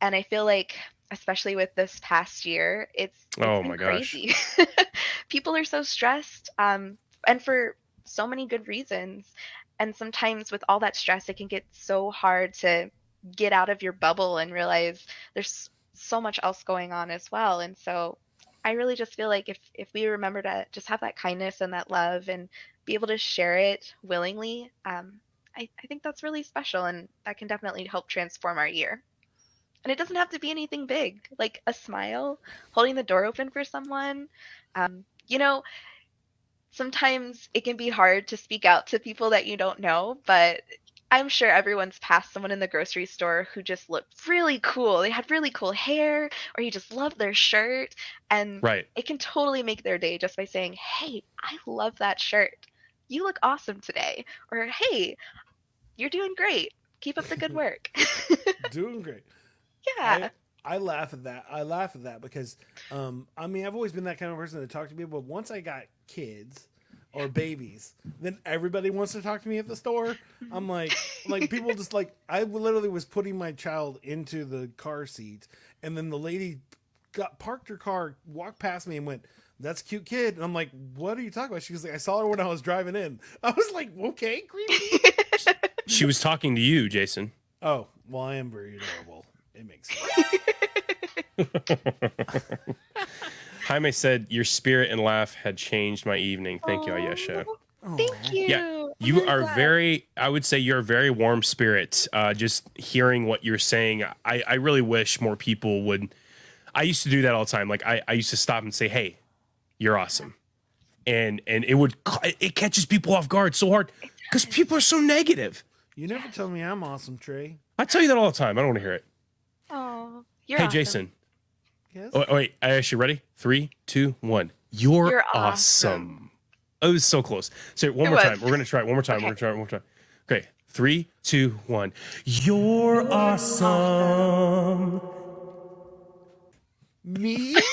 and i feel like especially with this past year it's, it's Oh been my gosh. crazy. people are so stressed um, and for so many good reasons and sometimes with all that stress it can get so hard to get out of your bubble and realize there's so much else going on as well and so I really just feel like if if we remember to just have that kindness and that love and be able to share it willingly, um, I, I think that's really special and that can definitely help transform our year. And it doesn't have to be anything big, like a smile, holding the door open for someone. Um, you know, sometimes it can be hard to speak out to people that you don't know, but I'm sure everyone's passed someone in the grocery store who just looked really cool. They had really cool hair, or you just love their shirt. And Right. it can totally make their day just by saying, Hey, I love that shirt. You look awesome today. Or, Hey, you're doing great. Keep up the good work. Doing great. Yeah. I, I laugh at that. I laugh at that because, um, I mean, I've always been that kind of person to talk to people. But once I got kids or babies, then everybody wants to talk to me at the store. I'm like, like people just like I literally was putting my child into the car seat, and then the lady got parked her car, walked past me, and went. That's a cute kid. And I'm like, what are you talking about? She was like, I saw her when I was driving in. I was like, okay, creepy. She was talking to you, Jason. oh, well, I am very adorable. It makes sense. Jaime said your spirit and laugh had changed my evening. Thank you, Ayesha. Thank you. Yeah, I'm You are glad. very, I would say you're a very warm spirit. Uh, just hearing what you're saying, I, I really wish more people would. I used to do that all the time. Like I, I used to stop and say, "Hey, you're awesome," and and it would it catches people off guard so hard because people are so negative. You never tell me I'm awesome, Trey. I tell you that all the time. I don't want to hear it. Oh, you're hey, awesome. Jason. Yes. Oh, wait, Ayesha, ready? Three, two, one. You're, You're awesome. awesome. Oh, it was so close. Say it one It more was. time. We're gonna try it one more time. We're gonna try it one more time. Okay, three, two, one. You're awesome. Me?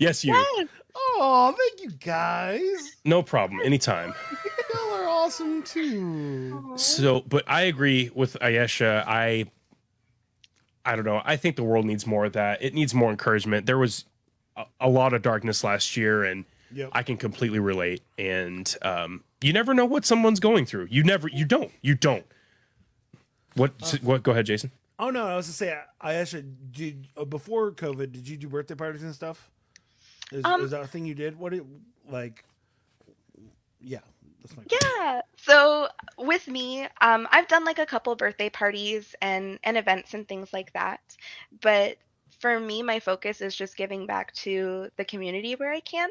Yes, you. Yes. Oh, thank you guys. No problem. Anytime. Y'all are awesome too. So, but I agree with Ayesha. I, I don't know. I think the world needs more of that. It needs more encouragement. There was a, a lot of darkness last year, and Yep. I can completely relate. And um, you never know what someone's going through. You never. You don't. You don't. What? Uh, what? Go ahead, Jason. Oh no, I was to say, I actually did uh, before COVID, did you do birthday parties and stuff? Is, Um, is that a thing you did? What did like? Yeah, that's. Yeah. So with me, um, I've done like a couple birthday parties and and events and things like that. But for me, my focus is just giving back to the community where I can.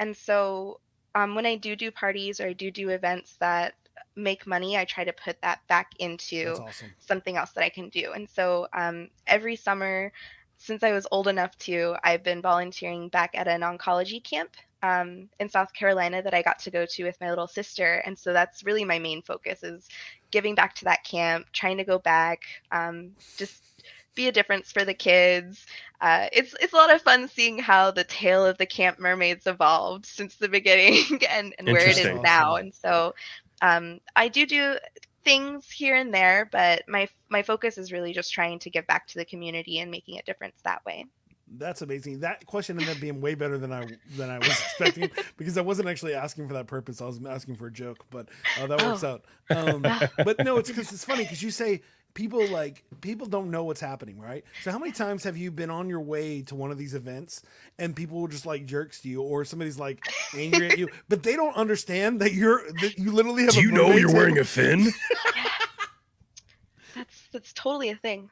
And so um, when I do do parties or I do do events that make money, I try to put that back into awesome. something else that I can do. And so um, every summer, since I was old enough to, I've been volunteering back at an oncology camp um, in South Carolina that I got to go to with my little sister. And so that's really my main focus is giving back to that camp, trying to go back, um, just be a difference for the kids. Uh, it's it's a lot of fun seeing how the tale of the camp mermaids evolved since the beginning and, and where it is now. And so um, I do do things here and there, but my my focus is really just trying to give back to the community and making a difference that way. That's amazing. That question ended up being way better than I than I was expecting because I wasn't actually asking for that purpose. I was asking for a joke, but uh, that works Oh. out. Um, but no, it's because it's funny because you say people like people don't know what's happening, right? So how many times have you been on your way to one of these events and people will just like jerks to you, or somebody's like angry at you, but they don't understand that you're that you literally have. Do a you know you're wearing a fin? That's that's totally a thing.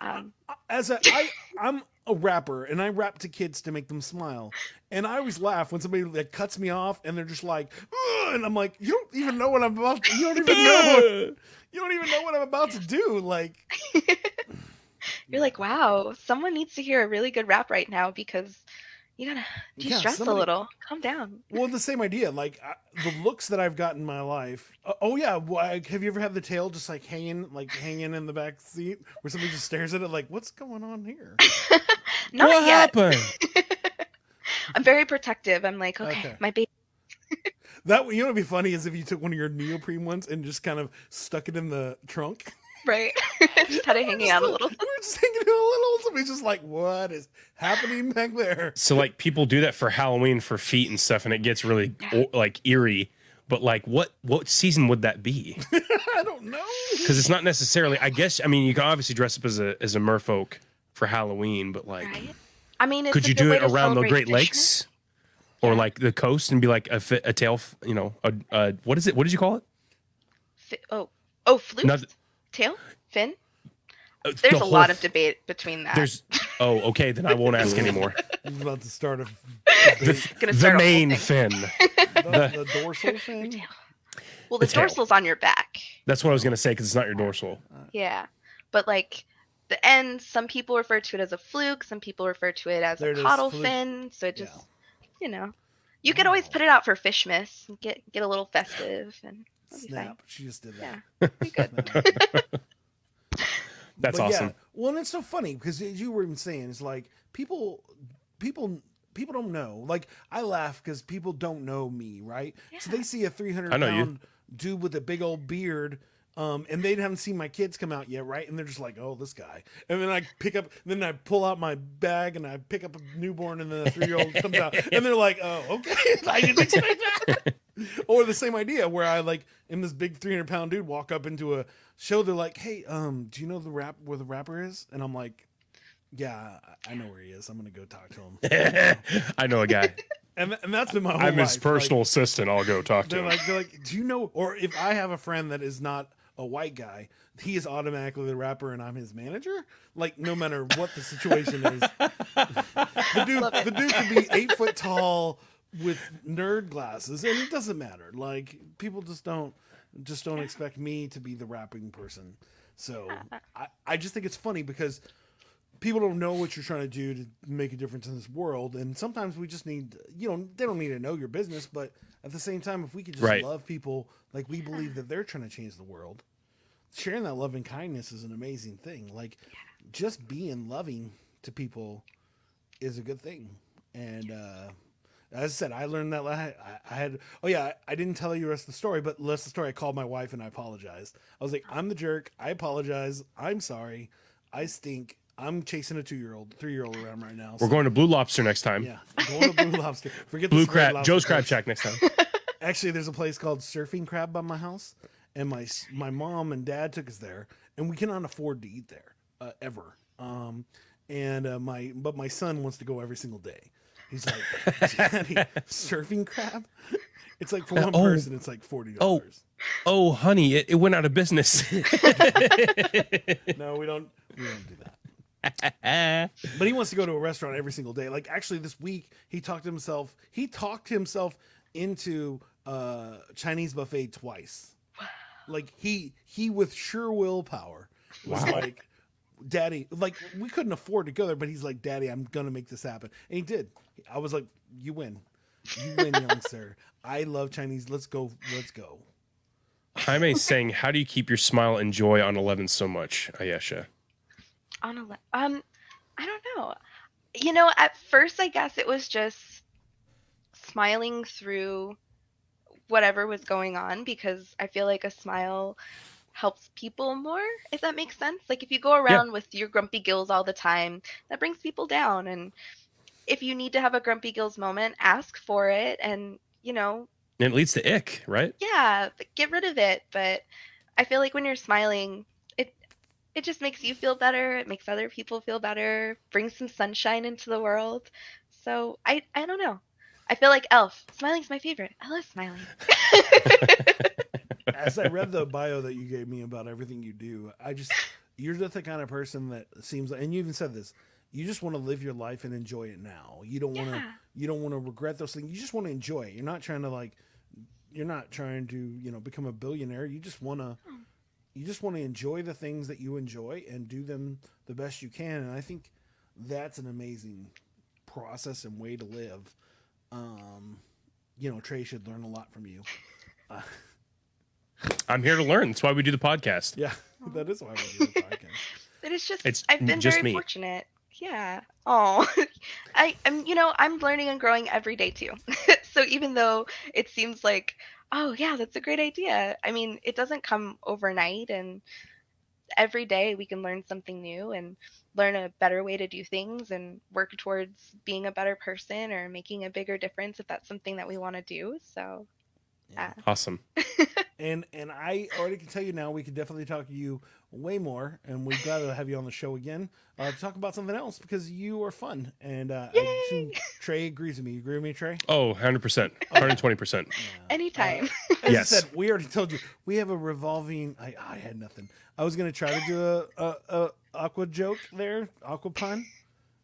Um, as a I I'm a rapper and I rap to kids to make them smile. And I always laugh when somebody like cuts me off and they're just like, "Ugh," and I'm like, you don't even know what I'm about. To, you don't even know. You don't even know what I'm about to do. Like, you're like, wow, someone needs to hear a really good rap right now because you gotta Yeah, de-stress somebody- a little. Calm down. well, the same idea. Like I, the looks that I've gotten in my life. Uh, oh yeah, well, I- have you ever had the tail just like hanging, like hanging in the back seat, where somebody just stares at it like, what's going on here? Not what yet. happened? I'm very protective. I'm like, okay, Okay. my baby. That you know what'd be funny is if you took one of your neoprene ones and just kind of stuck it in the trunk. Right. just had it hanging out a little. We're just hanging out a little. Somebody's just like, what is happening back there? So like people do that for Halloween for feet and stuff, and it gets really o- like eerie. But like, what what season would that be? I don't know. Because it's not necessarily. I guess I mean you can obviously dress up as a as a merfolk for Halloween, but like Right. I mean, it's Could you do it around the Great Fishmas. Lakes or Yeah. like the coast and be like a, a tail, you know, a, a what is it? What did you call it? Fi- oh, oh, flute, Not- tail, fin. Uh, There's the a whole lot of debate between that. There's oh okay then I won't ask anymore. He's about to start a The, the start a main fin. the, the dorsal fin. well, the, the tail. dorsal's on your back. That's what I was gonna say because it's not your dorsal. Yeah, but like the end, some people refer to it as a fluke. Some people refer to it as There a is, caudal fin. So it just, Yeah. you know, you could always put it out for Fishmas. and Get get a little festive and it'll be fine. Snap. She just did Yeah, that. be good. That's But awesome. Yeah, well, and it's so funny because as you were even saying, it's like people, people, people don't know. Like I laugh because people don't know me, right? So they see a three hundred pound you. dude with a big old beard. Um, and they haven't seen my kids come out yet, right? And they're just like, "Oh, this guy." And then I pick up, then I pull out my bag and I pick up a newborn, and then a three-year-old comes out, and they're like, "Oh, okay, I didn't expect that." or the same idea where I like am this big 300 pound dude walk up into a show. They're like, "Hey, um, do you know the rap where the rapper is?" And I'm like, "Yeah, I know where he is. I'm gonna go talk to him." I know a guy. and and that's been my whole I'm his life. personal Like, assistant. I'll go talk to they're him. like, they're like, "Do you know?" Or if I have a friend that is not a white guy, he is automatically the rapper, and I'm his manager. Like, no matter what the situation is, the dude, the dude could be eight foot tall with nerd glasses, and it doesn't matter. Like, people just don't just don't expect me to be the rapping person. So I, I just think it's funny because people don't know what you're trying to do to make a difference in this world and sometimes we just need you know they don't need to know your business but at the same time if we could just Right. love people like we believe that they're trying to change the world sharing that love and kindness is an amazing thing like just being loving to people is a good thing and uh as I said, I learned that I, I had. Oh yeah, I, didn't tell you the rest of the story, but the rest of the story, I called my wife and I apologized. I was like, "I'm the jerk. I apologize. I'm sorry. I stink. I'm chasing a two year old, three year old around right now. We're going to Blue Lobster next time. Yeah, going to Blue Lobster. Forget Blue Crab, Lobster Joe's Crab. Shack next time. Actually, there's a place called Surfing Crab by my house, and my my mom and dad took us there, and we cannot afford to eat there uh, ever. Um, and uh, my but my son wants to go every single day. He's like, Daddy, surfing crab. It's like for one Oh. person, it's like forty Oh. dollars. Oh, honey, it, it went out of business. No, we don't. We don't do that. But he wants to go to a restaurant every single day. Like actually, this week he talked himself. He talked himself into uh, Chinese buffet twice. Like he he with sure willpower was like, "Daddy, like we couldn't afford to go there, but he's like, Daddy, I'm gonna make this happen," and he did. I was like, "You win, you win, young sir. I love Chinese. Let's go. Let's go." Jaime's saying, "How do you keep your smile and joy on 11 so much, Ayesha?" on a le- um i don't know you know at first i guess it was just smiling through whatever was going on because i feel like a smile helps people more if that makes sense. Like if you go around with your grumpy gills all the time that brings people down. And if you need to have a grumpy gills moment ask for it and you know And it leads to ick, right? yeah get rid of it. But i feel like when you're smiling it it just makes you feel better. It makes other people feel better. Brings some sunshine into the world. So i i don't know i feel like elf smiling's my favorite i love smiling as I read the bio that you gave me about everything you do, I just you're just the kind of person that seems and you even said this. You just want to live your life and enjoy it now. You don't want to. You don't want to regret those things. You just want to enjoy it. You're not trying to like you're not trying to, you know, become a billionaire. You just want to oh. you just want to enjoy the things that you enjoy and do them the best you can. And I think that's an amazing process and way to live. Um, you know, Trey should learn a lot from you. Uh, I'm here to learn. That's why we do the podcast. yeah, that is why we do the podcast. It is just It's I've been just very me. fortunate. Yeah. Oh, I am. You know, I'm learning and growing every day too. so even though it seems like, oh yeah, that's a great idea. I mean, it doesn't come overnight, and every day we can learn something new and learn a better way to do things and work towards being a better person or making a bigger difference if that's something that we want to do. So Awesome. And and I already can tell you now, we could definitely talk to you way more, and we've got to have you on the show again uh, to talk about something else because you are fun. And uh, I Trey agrees with me. You agree with me, Trey? Oh, 100%. 120%. Anytime. As Yes. I said, we already told you we have a revolving. I, I had nothing. I was gonna try to do a, a, a aqua joke there, aqua pun,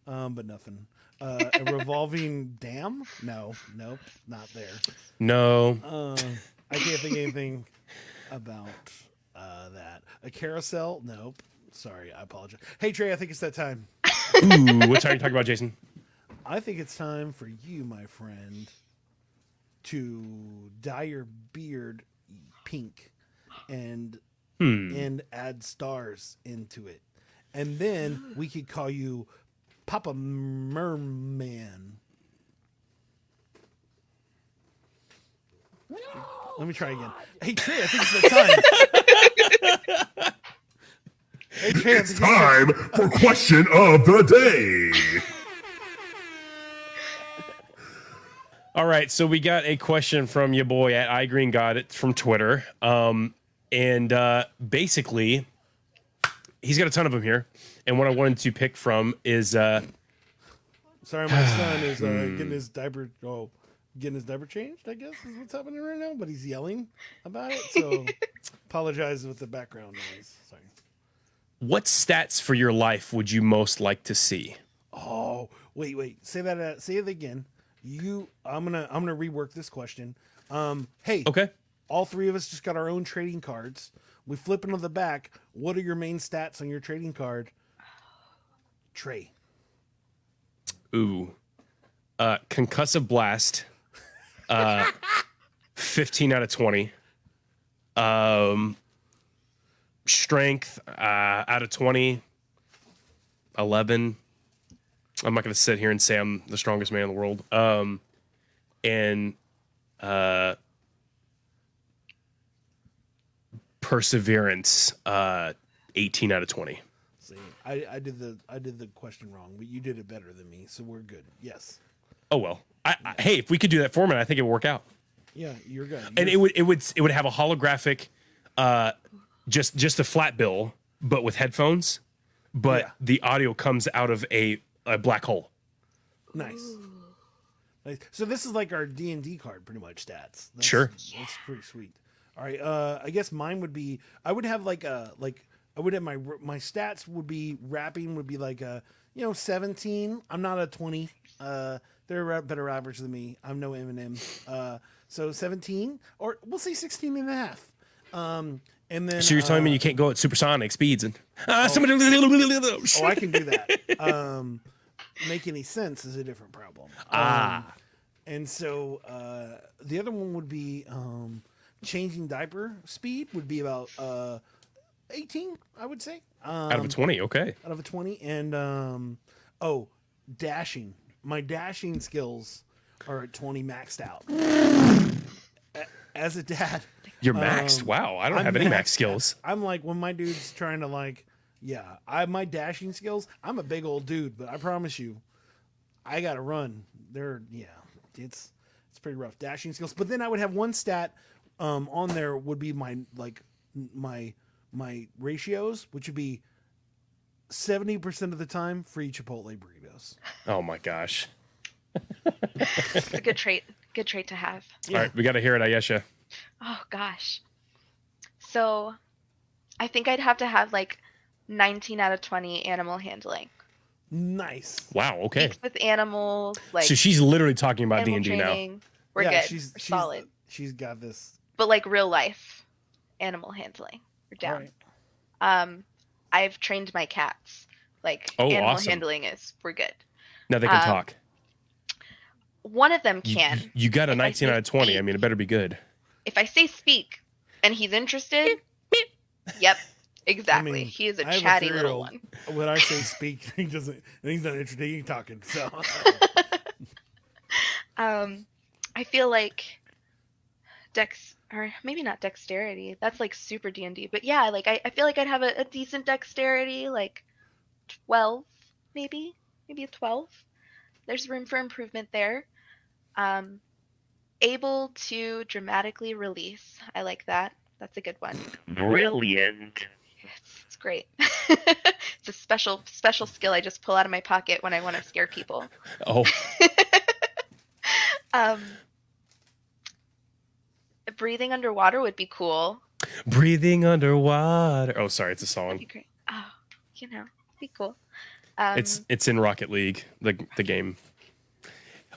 um, but nothing. Uh, a revolving dam? No, nope, not there. No. Um, I can't think of anything about uh, that. A carousel? Nope. Sorry, I apologize. Hey Trey, I think it's that time. Ooh, what time are you talking about, Jason? I think it's time for you, my friend, to dye your beard pink and Hmm. and add stars into it. And then we could call you Papa Merman. Let me try again. Hey Trey, I think it's the time. hey Trey, It's time. time for question of the day. All right, so we got a question from your boy at iGreen got it from Twitter. Um, and uh, basically, he's got a ton of them here. And what I wanted to pick from is uh, Sorry, my son is uh, getting his diaper. Oh, getting his diaper changed. I guess is what's happening right now. But he's yelling about it. So apologize with the background noise. Sorry. what stats for your life would you most like to see? Oh, wait, wait. Say that. Uh, say it again. You. I'm gonna. I'm gonna rework this question. Um. Hey. Okay. All three of us just got our own trading cards. We flip into the back. What are your main stats on your trading card? Trey. Ooh. Uh, concussive blast. Uh, 15 out of 20. Um, strength uh, out of 20. 11. I'm not going to sit here and say I'm the strongest man in the world. Um, and uh, perseverance, uh, 18 out of 20. See, I, I did the I did the question wrong, but you did it better than me, so we're good. Yes. Oh well. I, I, hey, if we could do that format, I think it would work out. Yeah, you're good. and You're- it would it would it would have a holographic uh just just a flat bill but with headphones but Yeah. the audio comes out of a, a black hole Nice. Nice. So this is like our D and D card, pretty much stats. That's, Sure. that's pretty sweet. All right. Uh, I guess mine would be. I would have like a like. I would have my my stats would be rapping would be like a you know seventeen. I'm not a twenty. Uh, they're better rappers than me. I'm no Eminem. Uh, so seventeen or we'll say 16 and a half. Um, and then so you're telling me uh, you can't go at supersonic speeds and uh, somebody Oh, I can do that. Um, make any sense is a different problem. Ah. Um, and so uh, the other one would be um, changing diaper speed would be about uh, 18, I would say. Um, out of a 20 okay out of a 20. And um, oh, dashing. My dashing skills are at 20 maxed out. As a dad, you're maxed Um, wow i don't I'm have any max skills I'm like when my dude's trying to like, yeah, I my dashing skills. I'm a big old dude, but I promise you, I gotta run. They're yeah, it's it's pretty rough dashing skills. But then I would have one stat um, on there would be my like my my ratios, which would be seventy percent of the time free Chipotle burritos. oh my gosh It's a good trait. Good trait to have. all right we got to hear it ayesha Oh gosh. So, I think I'd have to have like 19 out of 20 animal handling. Nice. wow okay Speaks with animals, like so she's literally talking about d&d now. We're yeah, good. She's We're she's, solid. She's got this. But like real life animal handling. We're down. Alright. Um, I've trained my cats. Like Oh, animal awesome. handling is we're good. now they can Um, talk One of them can. you, got a If 19 out of say 20 i mean it better be good If I say speak and he's interested, yep, exactly. mean, he is a I have a chatty little three-year-old. one. When I say speak, he doesn't. He's not interested. He's talking. So Um, I feel like dex or maybe not dexterity. That's like super D and D. But yeah, like I, I feel like I'd have a, a decent dexterity, like twelve, maybe, maybe a twelve. There's room for improvement there. Um, able to dramatically release. I like that. That's a good one. Brilliant. It's, it's great. it's a special special skill I just pull out of my pocket when I want to scare people. Oh, Um, breathing underwater would be cool. breathing underwater. Oh, sorry, it's a That'd be song. great. Oh, you know, be cool. Um, It's it's in Rocket League, the the game. now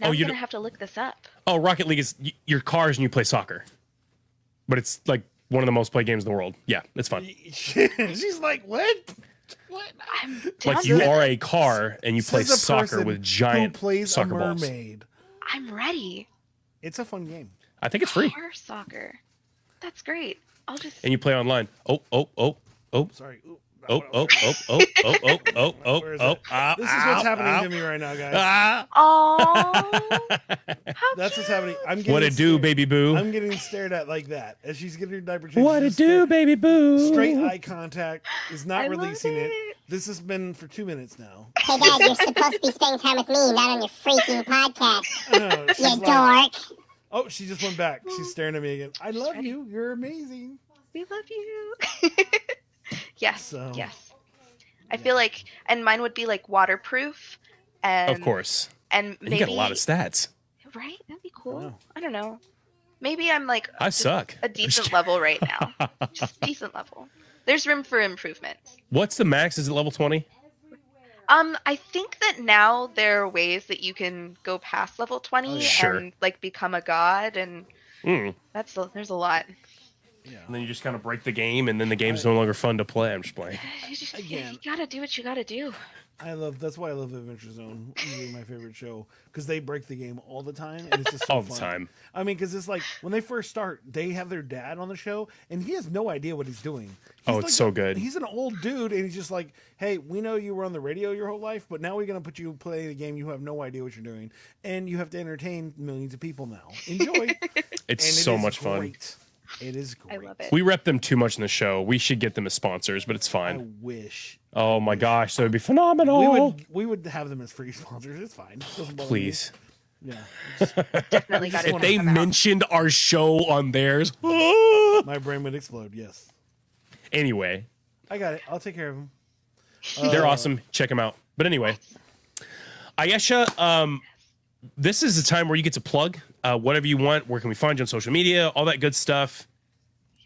oh, I'm you gonna have to look this up. Oh, Rocket League is y- your cars and you play soccer, but it's like one of the most played games in the world. Yeah, it's fun. She's like, what? What? I'm Like you are a car and you play soccer person with who giant plays soccer a balls. I'm ready. It's a fun game. I think it's free. Car soccer. That's great. I'll just And you play online. Oh, oh, oh, oh. Sorry. Ooh, oh oh, oh, oh, oh, oh, oh, oh, oh, oh, Where is oh, oh, it? This is ow, what's happening ow. to me right now, guys. Ah. Oh, how That's what's happening. I'm getting What a do, baby boo? I'm getting stared at like that as she's getting her diaper changed. What a she's do, baby boo? Straight eye contact is not I releasing it. it. This has been for two minutes now. Hey guys, you're supposed to be spending time with me, not on your freaking podcast, know, you like, dork oh, she just went back. She's staring at me again. I love you. You're amazing. We love you. yes. So, yes. I feel like, and mine would be like waterproof, and Of course. and And maybe you get a lot of stats. right. That'd be cool. Wow. I don't know. Maybe I'm like I suck. a decent level right now. Just decent level. There's room for improvement. What's the max? Is it level twenty? Um, I think that now there are ways that you can go past level 20 Oh, sure. and like become a god, and Mm. that's there's a lot. Yeah. And then you just kind of break the game, and then the game's no longer fun to play. I'm just playing. You, just, Again. you gotta do what you gotta do. I love. That's why I love Adventure Zone. Usually my favorite show because they break the game all the time, and it's just so All the time. I mean, because it's like when they first start, they have their dad on the show, and he has no idea what he's doing. He's Oh, it's like so a- good. He's an old dude, and he's just like, "Hey, we know you were on the radio your whole life, but now we're gonna put you playing a game you have no idea what you're doing, and you have to entertain millions of people now. Enjoy." It's And it so is much fun. Great. It is I great. love it. We rep them too much in the show. We should get them as sponsors, but it's fine. I fine. wish Oh my gosh, that would be phenomenal. we would we would have them as free sponsors. It's fine. Doesn't me. Please. Yeah. Definitely got If they mentioned our show on theirs. My brain would explode. Yes. anyway, I got it. I'll take care of them. they're Uh, awesome. Check them out. But anyway, Ayesha, um, this is the time where you get to plug uh, whatever you want. Where can we find you on social media? All that good stuff.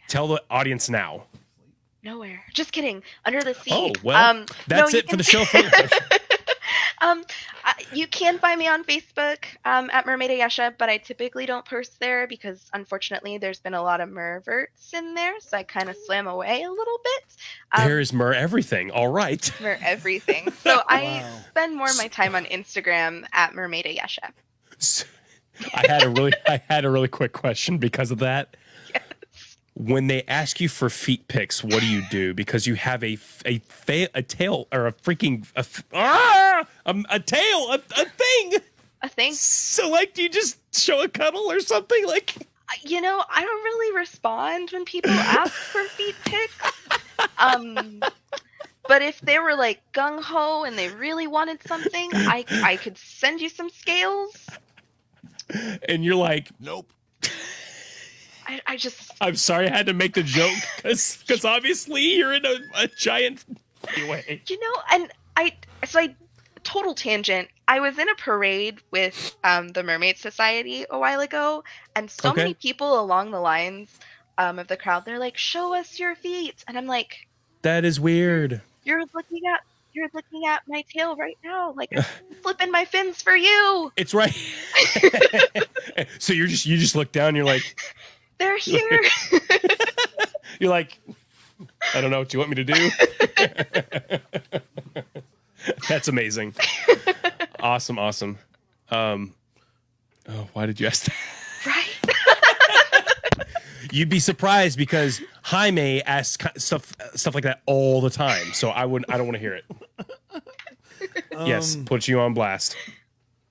Tell the audience now. nowhere. Just kidding. Under the sea. Oh well, um, that's you it for the show. folks. um, uh, you can find me on Facebook um, at Mermaid Ayesha, but I typically don't post there because unfortunately there's been a lot of merverts in there, so I kind of slam away a little bit. Um, There's mer everything. All right. mer everything. So I spend more of my time on Instagram at Mermaid Ayesha. I had a really I had a really quick question because of that. When they ask you for feet pics, what do you do? Because you have a a fa- a tail or a freaking a, f- ah, um, a tail a, a thing. A thing. So like, do you just show a caudal or something? Like, you know, I don't really respond when people ask for feet pics. Um, but if they were like gung ho and they really wanted something, I I could send you some scales. And you're like, Nope. I, I just I'm sorry, I had to make the joke because because obviously you're in a, a giant. Anyway, you know, and I so I total tangent. I was in a parade with um, the Mermaid Society a while ago, and so Okay. many people along the lines um, of the crowd, they're like, "Show us your feet," and I'm like, that is weird. "You're looking at." You're looking at my tail right now, like flipping my fins for you. It's right. so you're just you just look down. You're like They're here. you're like I don't know what you want me to do. That's amazing. Awesome, awesome. Um, oh, why did you ask that? right? You'd be surprised because Jaime asks stuff stuff like that all the time. So I wouldn't. I don't want to hear it. yes, Um, put you on blast.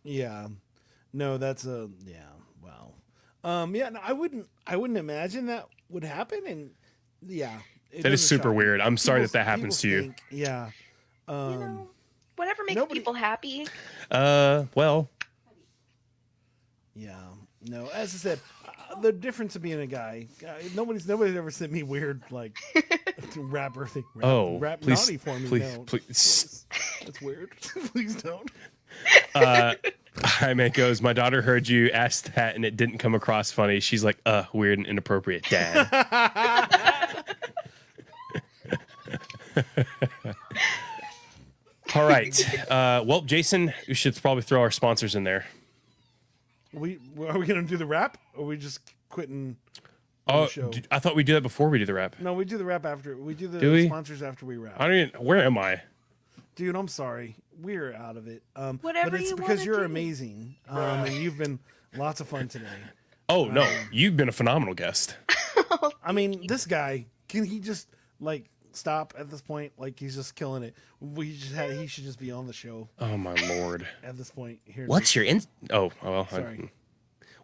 Yeah. No, that's a yeah. Wow. Um. Yeah. No, I wouldn't. I wouldn't imagine that would happen. And yeah, That is super shock me. weird. I'm sorry People- that that happens to you. think- yeah. Um. you know, whatever makes nobody- people happy. Uh, well, Yeah. No, as I said, the difference of being a guy. Uh, nobody's nobody's ever sent me weird like rapper thing. Rap, Oh, rap please, naughty for me. please, no. please. That's weird. please don't. Uh, Jaime goes, my daughter heard you ask that and it didn't come across funny. She's like, uh, weird and inappropriate, dad. All right. Uh, well, Jason, we should probably throw our sponsors in there. We are we gonna do the rap or are we just quitting? on Oh, the show? d- I thought we do that before we do the rap. No, we do the rap after. We do the Do we? sponsors after we rap. I don't even, where am I? Dude, I'm sorry. We're out of it. Um, Whatever but it's you because you're do. amazing, um, and you've been lots of fun today. Oh, no. You've been a phenomenal guest. I mean, this guy can he just like stop at this point? Like he's just killing it. We just had he should just be on the show Oh, my Lord. at this point. Here, What's your in? Oh, well. I- Sorry.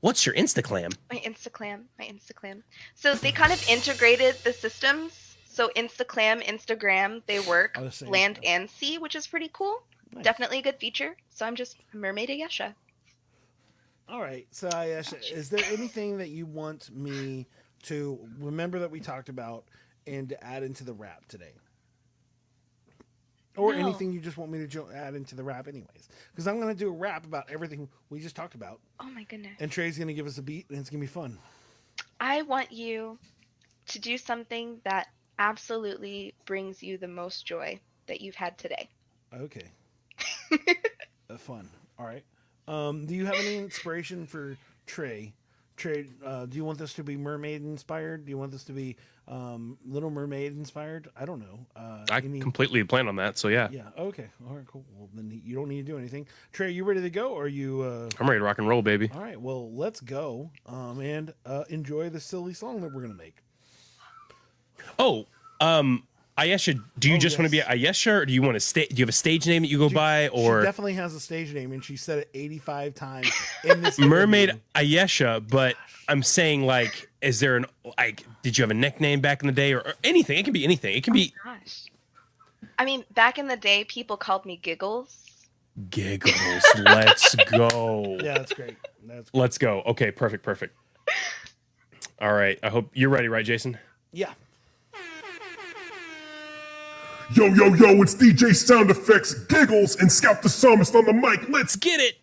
what's your Instaclam? My Instaclam, my Instaclam. So they kind of integrated the systems. So Instaclam, Instagram, they work the same. land and sea, which is pretty cool. Nice. Definitely a good feature. So I'm just Mermaid Ayesha. All right. So, Ayesha, is there anything that you want me to remember that we talked about and to add into the rap today? Or No. anything you just want me to jo- add into the rap, anyways? Because I'm going to do a rap about everything we just talked about, Oh my goodness. and Trey's going to give us a beat, and it's going to be fun. I want you to do something that absolutely brings you the most joy that you've had today. Okay. uh, fun. All right. Um, do you have any inspiration for Trey? Trey, uh, do you want this to be mermaid inspired? Do you want this to be um, Little Mermaid inspired? I don't know. Uh, I any- completely plan on that. So, yeah, Yeah. Okay. All right. Cool. Well, then you don't need to do anything. Trey, you ready to go? Or are you? Uh... I'm ready to rock and roll, baby. All right. Well, let's go. Um, and uh, enjoy the silly song that we're gonna make. Oh, um, Ayesha, do you Oh, just want to be Ayesha, or do you want to stay? Do you have a stage name that you go by, or she definitely has a stage name, and she said it 85 times in this Mermaid interview. Ayesha? But I'm saying, like, is there an like? Did you have a nickname back in the day, or, or anything? It can be anything. It can be oh, Gosh. I mean, back in the day, people called me Giggles. giggles. Let's go. Yeah, that's great. That's Let's go. Okay, perfect, perfect. All right. I hope you're ready, right, Jason? yeah. Yo, yo, yo, it's DJ Sound Effects, Giggles, and Scout the Psalmist on the mic. Let's get it.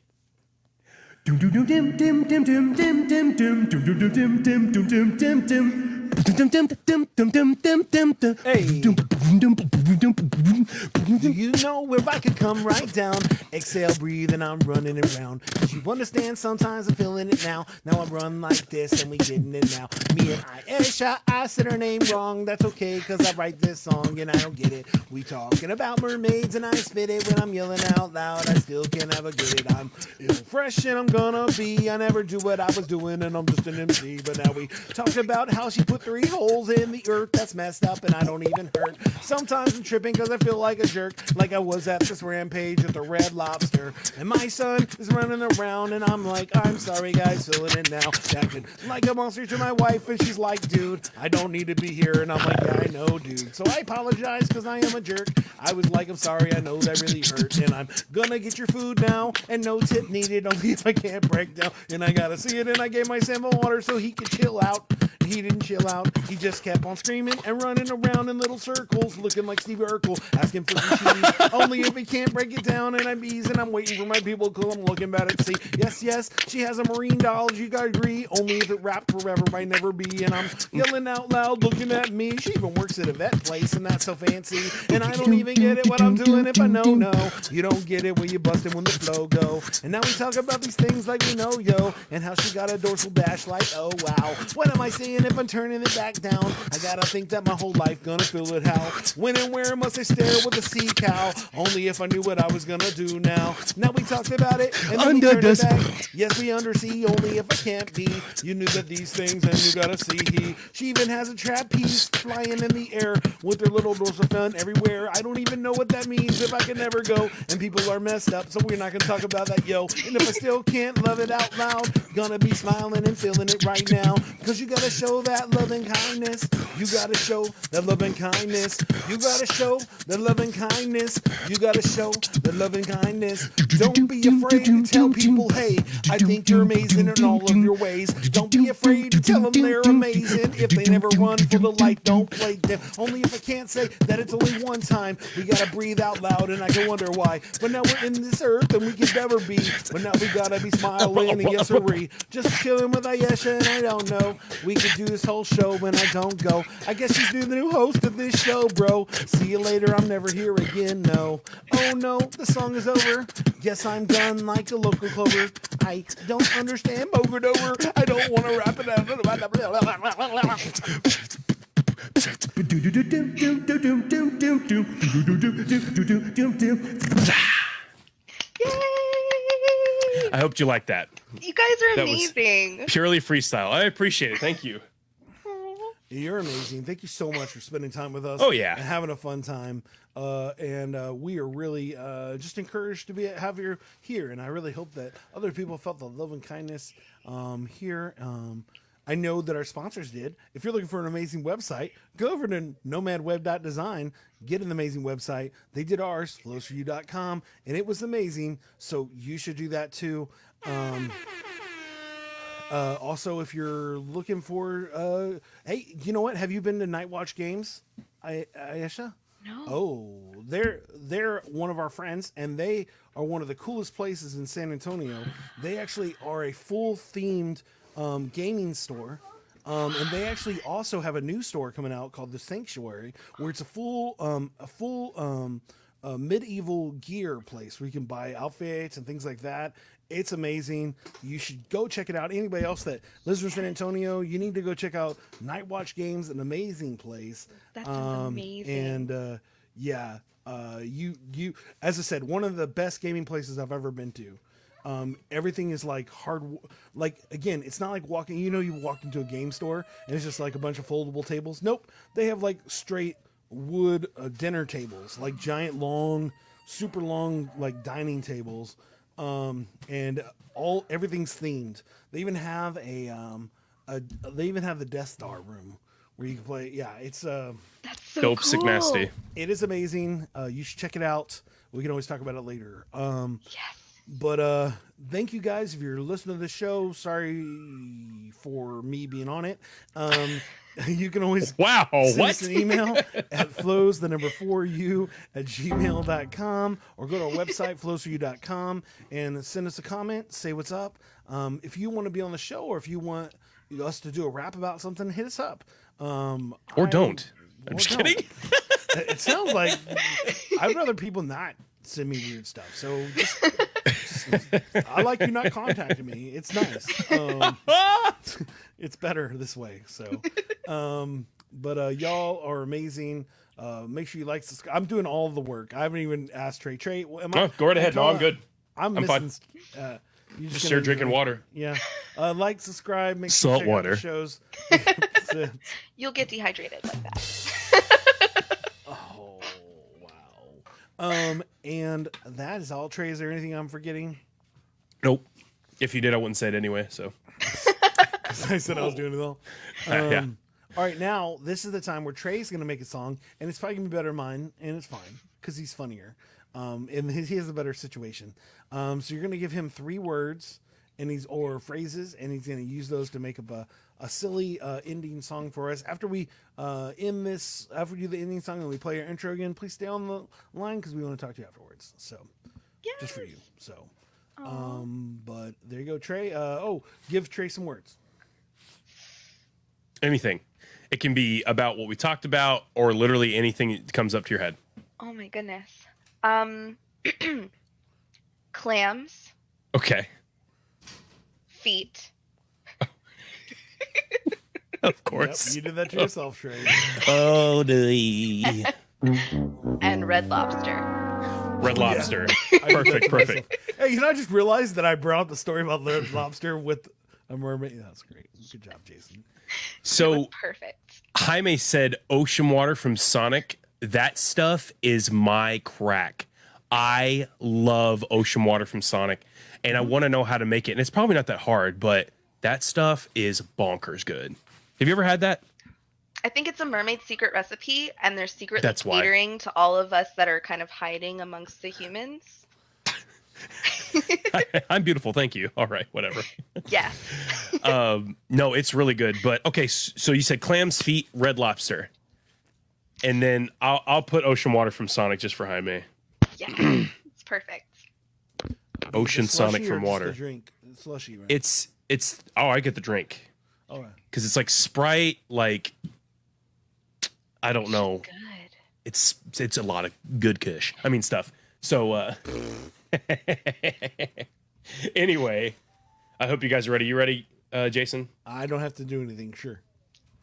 Hey. Do you know where I could come right down? Exhale, breathe, and I'm running around. Cause you understand, sometimes I'm feeling it now. Now I run like this, and we getting it now. Me and i Aisha, I said her name wrong. That's okay, cause I write this song and I don't get it. We talking about mermaids, and I spit it when I'm yelling out loud. I still can't ever get it. I'm ill fresh, and I'm gonna be. I never do what I was doing, and I'm just an MC. But now we talked about how she put three holes in the earth. That's messed up, and I don't even hurt. Sometimes I'm tripping because I feel like a jerk, like I was at this rampage at the Red Lobster. And my son is running around, and I'm like, I'm sorry, guys, filling it now. Acting like a monster to my wife, and she's like, dude, I don't need to be here. And I'm like, yeah, I know, dude. So I apologize because I am a jerk. I was like, I'm sorry, I know that really hurt. And I'm gonna get your food now, and no tip needed, only if I can't break down. And I gotta see it, and I gave my Sambo water so he could chill out. He didn't chill out. He just kept on screaming and running around in little circles, looking like Steve Urkel, asking for some cheese. Only if he can't break it down, and I'm easing. I'm waiting for my people because I'm looking about it. See, yes, yes, she has a marine doll. You gotta agree. Only if it wrapped forever might never be. And I'm yelling out loud, looking at me. She even works at a vet place, and that's so fancy. And I don't even get it what I'm doing if I know no. You don't get it when you busting when the flow go. And now we talk about these things like we know, yo, and how she got a dorsal dash like, oh wow. What am I saying if I'm turning it back down? I gotta think that my whole life gonna feel it how. When and where must I stare with a sea cow? Only if I knew what I was gonna do now. Now we talked about it and then Under we turned it back. Yes, we undersea only if I can't be. You knew that these things and you gotta see he. She even has a trapeze flying in the air with her little dorsal fin everywhere. I don't even know what that means if I can never go. And people are messed up, so we're not gonna talk about that, yo. And if I still can't love it out loud, gonna be smiling and feeling it right now. Cause you gotta show that loving and kindness. You gotta show that love and kindness. You gotta show that love and kindness. You gotta show that love and kindness. Don't be afraid to tell people, hey, I think you're amazing in all of your ways. Don't be afraid to tell them they're amazing. If they never run for the light, don't play them. Only if I can't say that it's only one time. We gotta breathe out loud, and I can wonder why. But now we're in this earth, and we can never be. But now we gotta be smiling, and yes. Just chilling with Ayesha, and I don't know. We could do this whole show when I don't go. I guess she's the new host of this show, bro. See you later. I'm never here again. No. Oh no, the song is over. Guess I'm done like a local clover. I don't understand over over. I don't want to wrap it up. I hoped you liked that. You guys are That amazing. Purely freestyle. I appreciate it. Thank you. You're amazing. Thank you so much for spending time with us. Oh, yeah. and having a fun time. Uh, and uh, we are really uh, just encouraged to be have you here. And I really hope that other people felt the love and kindness um, here. Um, I know that our sponsors did. If you're looking for an amazing website, go over to nomadweb.design, get an amazing website. They did ours, flowsforyou.com, and it was amazing. So you should do that too. Um, uh, also, if you're looking for, uh, hey, you know what? Have you been to Night Watch Games, I- Ayesha? No. Oh, they're they're one of our friends, and they are one of the coolest places in San Antonio. They actually are a full themed um, gaming store. Um, and they actually also have a new store coming out called the Sanctuary, where it's a full, um, a full um, uh, medieval gear place where you can buy outfits and things like that. It's amazing. You should go check it out. Anybody else that lives in San Antonio, you need to go check out Night Watch Games, an amazing place. That sounds amazing. And uh, yeah, uh, you you as I said, one of the best gaming places I've ever been to. Um, everything is like hard, like again, it's not like walking. You know, you walk into a game store and it's just like a bunch of foldable tables. Nope, they have like straight wood uh, dinner tables, like giant, long, super long, like dining tables, um, and all everything's themed. They even have a, um, a they even have the Death Star room where you can play. Yeah, it's uh, That's so Dope, cool. sick, nasty. it is amazing. Uh, you should check it out. We can always talk about it later. Um, Yes. but uh, thank you guys if you're listening to the show. Sorry for me being on it. Um, you can always Wow. send what? us an email at flows the number four u at gmail.com or go to our website flowsforyou.com and send us a comment say what's up um, if you want to be on the show or if you want us to do a rap about something hit us up um, or I- don't. I'm or just don't. kidding. it sounds like I'd rather people not send me weird stuff. So just, just- I like you not contacting me. It's nice. Um, it's better this way. So, um, but uh, y'all are amazing. Uh, make sure you like. Subscribe. I'm doing all the work. I haven't even asked Trey. Trey, am I, No, go right ahead. No, I'm good. I'm, I'm fine. Uh, you Just gonna start drinking the- water. Yeah. Uh, like, subscribe, make Salt sure you check out the water. shows. You'll get dehydrated like that. Oh wow. Um, and that is all. Trey, is there anything I'm forgetting? Nope. If you did, I wouldn't say it anyway. So I said I was doing it all. Uh, yeah. Um, All right, now this is the time where Trey's gonna make a song, and it's probably gonna be better than mine, and it's fine because he's funnier, um, and he he has a better situation. Um, so you're gonna give him three words, and he's or phrases, and he's gonna use those to make up a a silly uh, ending song for us. After we uh, end this, after we do the ending song and we play our intro again, please stay on the line because we want to talk to you afterwards. So just for you. So, um, but there you go, Trey. Uh, oh, give Trey some words. Anything. It can be about what we talked about, or literally anything that comes up to your head. Oh my goodness. Um, clams, Okay. feet, Of Yep, course. you did that to yourself, Trey. Oh, the and red lobster. red lobster. I did Perfect. Perfect. myself. Hey, you know, I just realized that I brought up the story about red lobster with a mermaid. That's great. Good job, Jason. So Perfect. Jaime said ocean water from Sonic. That stuff is my crack. I love ocean water from Sonic, and I mm-hmm. want to know how to make it. And it's probably not that hard, but that stuff is bonkers good. Have you ever had that? I think it's a mermaid secret recipe, and they're secretly That's why. catering to all of us that are kind of hiding amongst the humans. I'm beautiful, thank you. All right, whatever. Yeah. um, no, it's really good. But okay, so you said clams, feet, red lobster, and then I'll I'll put ocean water from Sonic just for Jaime. Yeah. it's perfect. Ocean Sonic from water. drink slushy, right? It's it's oh I get the drink All right. because it's like Sprite, like I don't know. Good. It's it's a lot of good kush. I mean stuff. So uh anyway, I hope you guys are ready. You ready, uh, Jason? I don't have to do anything. Sure.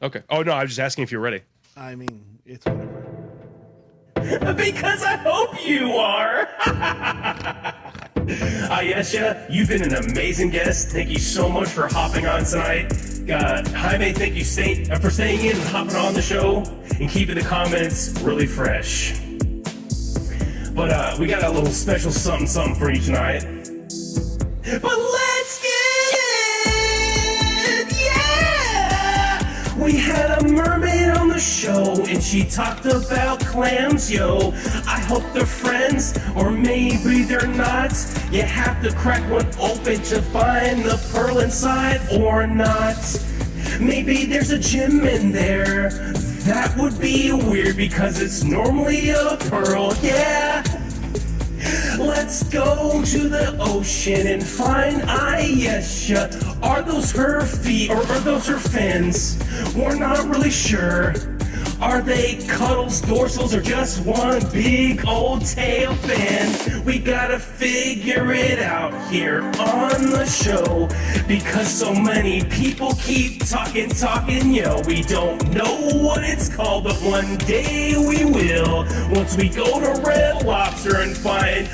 Okay. Oh no, I was just asking if you're ready. I mean, it's whatever. Because I hope you are. Ayesha, you've been an amazing guest. Thank you so much for hopping on tonight. Uh, Jaime, thank you stay, uh, for staying in and hopping on the show and keeping the comments really fresh. But uh, we got a little special something something for you tonight. But let's get it, yeah! We had a mermaid on the show and she talked about clams, yo. I hope they're friends, or maybe they're not. You have to crack one open to find the pearl inside, or not. Maybe there's a gem in there. That would be weird because it's normally a pearl, yeah. Let's go to the ocean and find Ayesha. Are those her feet or are those her fins? We're not really sure. Are they caudals, dorsals, or just one big old tail fin? We gotta figure it out here on the show because so many people keep talking, talking, yo. We don't know what it's called, but one day we will. Once we go to Red Lobster and find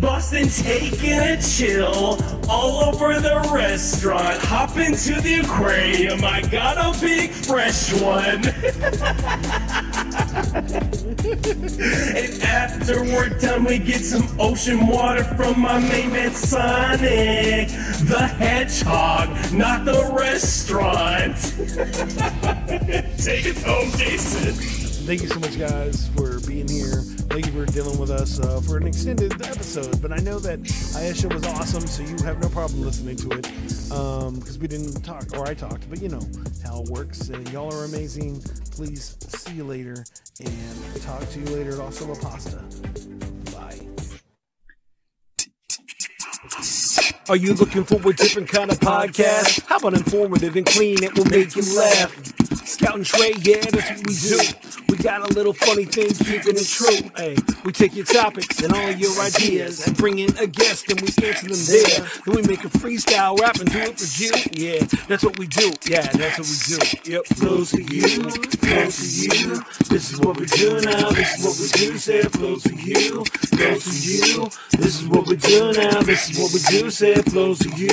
Boston taking a chill all over the restaurant. Hop into the aquarium, I got a big fresh one. And after we're done, we get some ocean water from my main man Sonic the Hedgehog, not the restaurant. Take it home, Jason. Thank you so much, guys, for being here. Thank you for dealing with us uh, for an extended episode. But I know that Ayesha was awesome, so you have no problem listening to it because we didn't talk, or I talked. But you know how it works. Uh, y'all are amazing. Please see you later and talk to you later at Also La Pasta. Are you looking for a different kind of podcast? How about informative and clean? It will make you laugh. Scout and Trey, yeah, that's what we do. We got a little funny thing, keeping it true. Hey, we take your topics and all your ideas and bring in a guest and we answer them there. Then we make a freestyle rap and do it for you. Yeah, that's what we do. Yeah, that's what we do. Yep, flows to you, flows to you. This is what we do now. This is what we do. Say flows to you, flows to you. This is what we do now. This is what we do. Say it flows to you.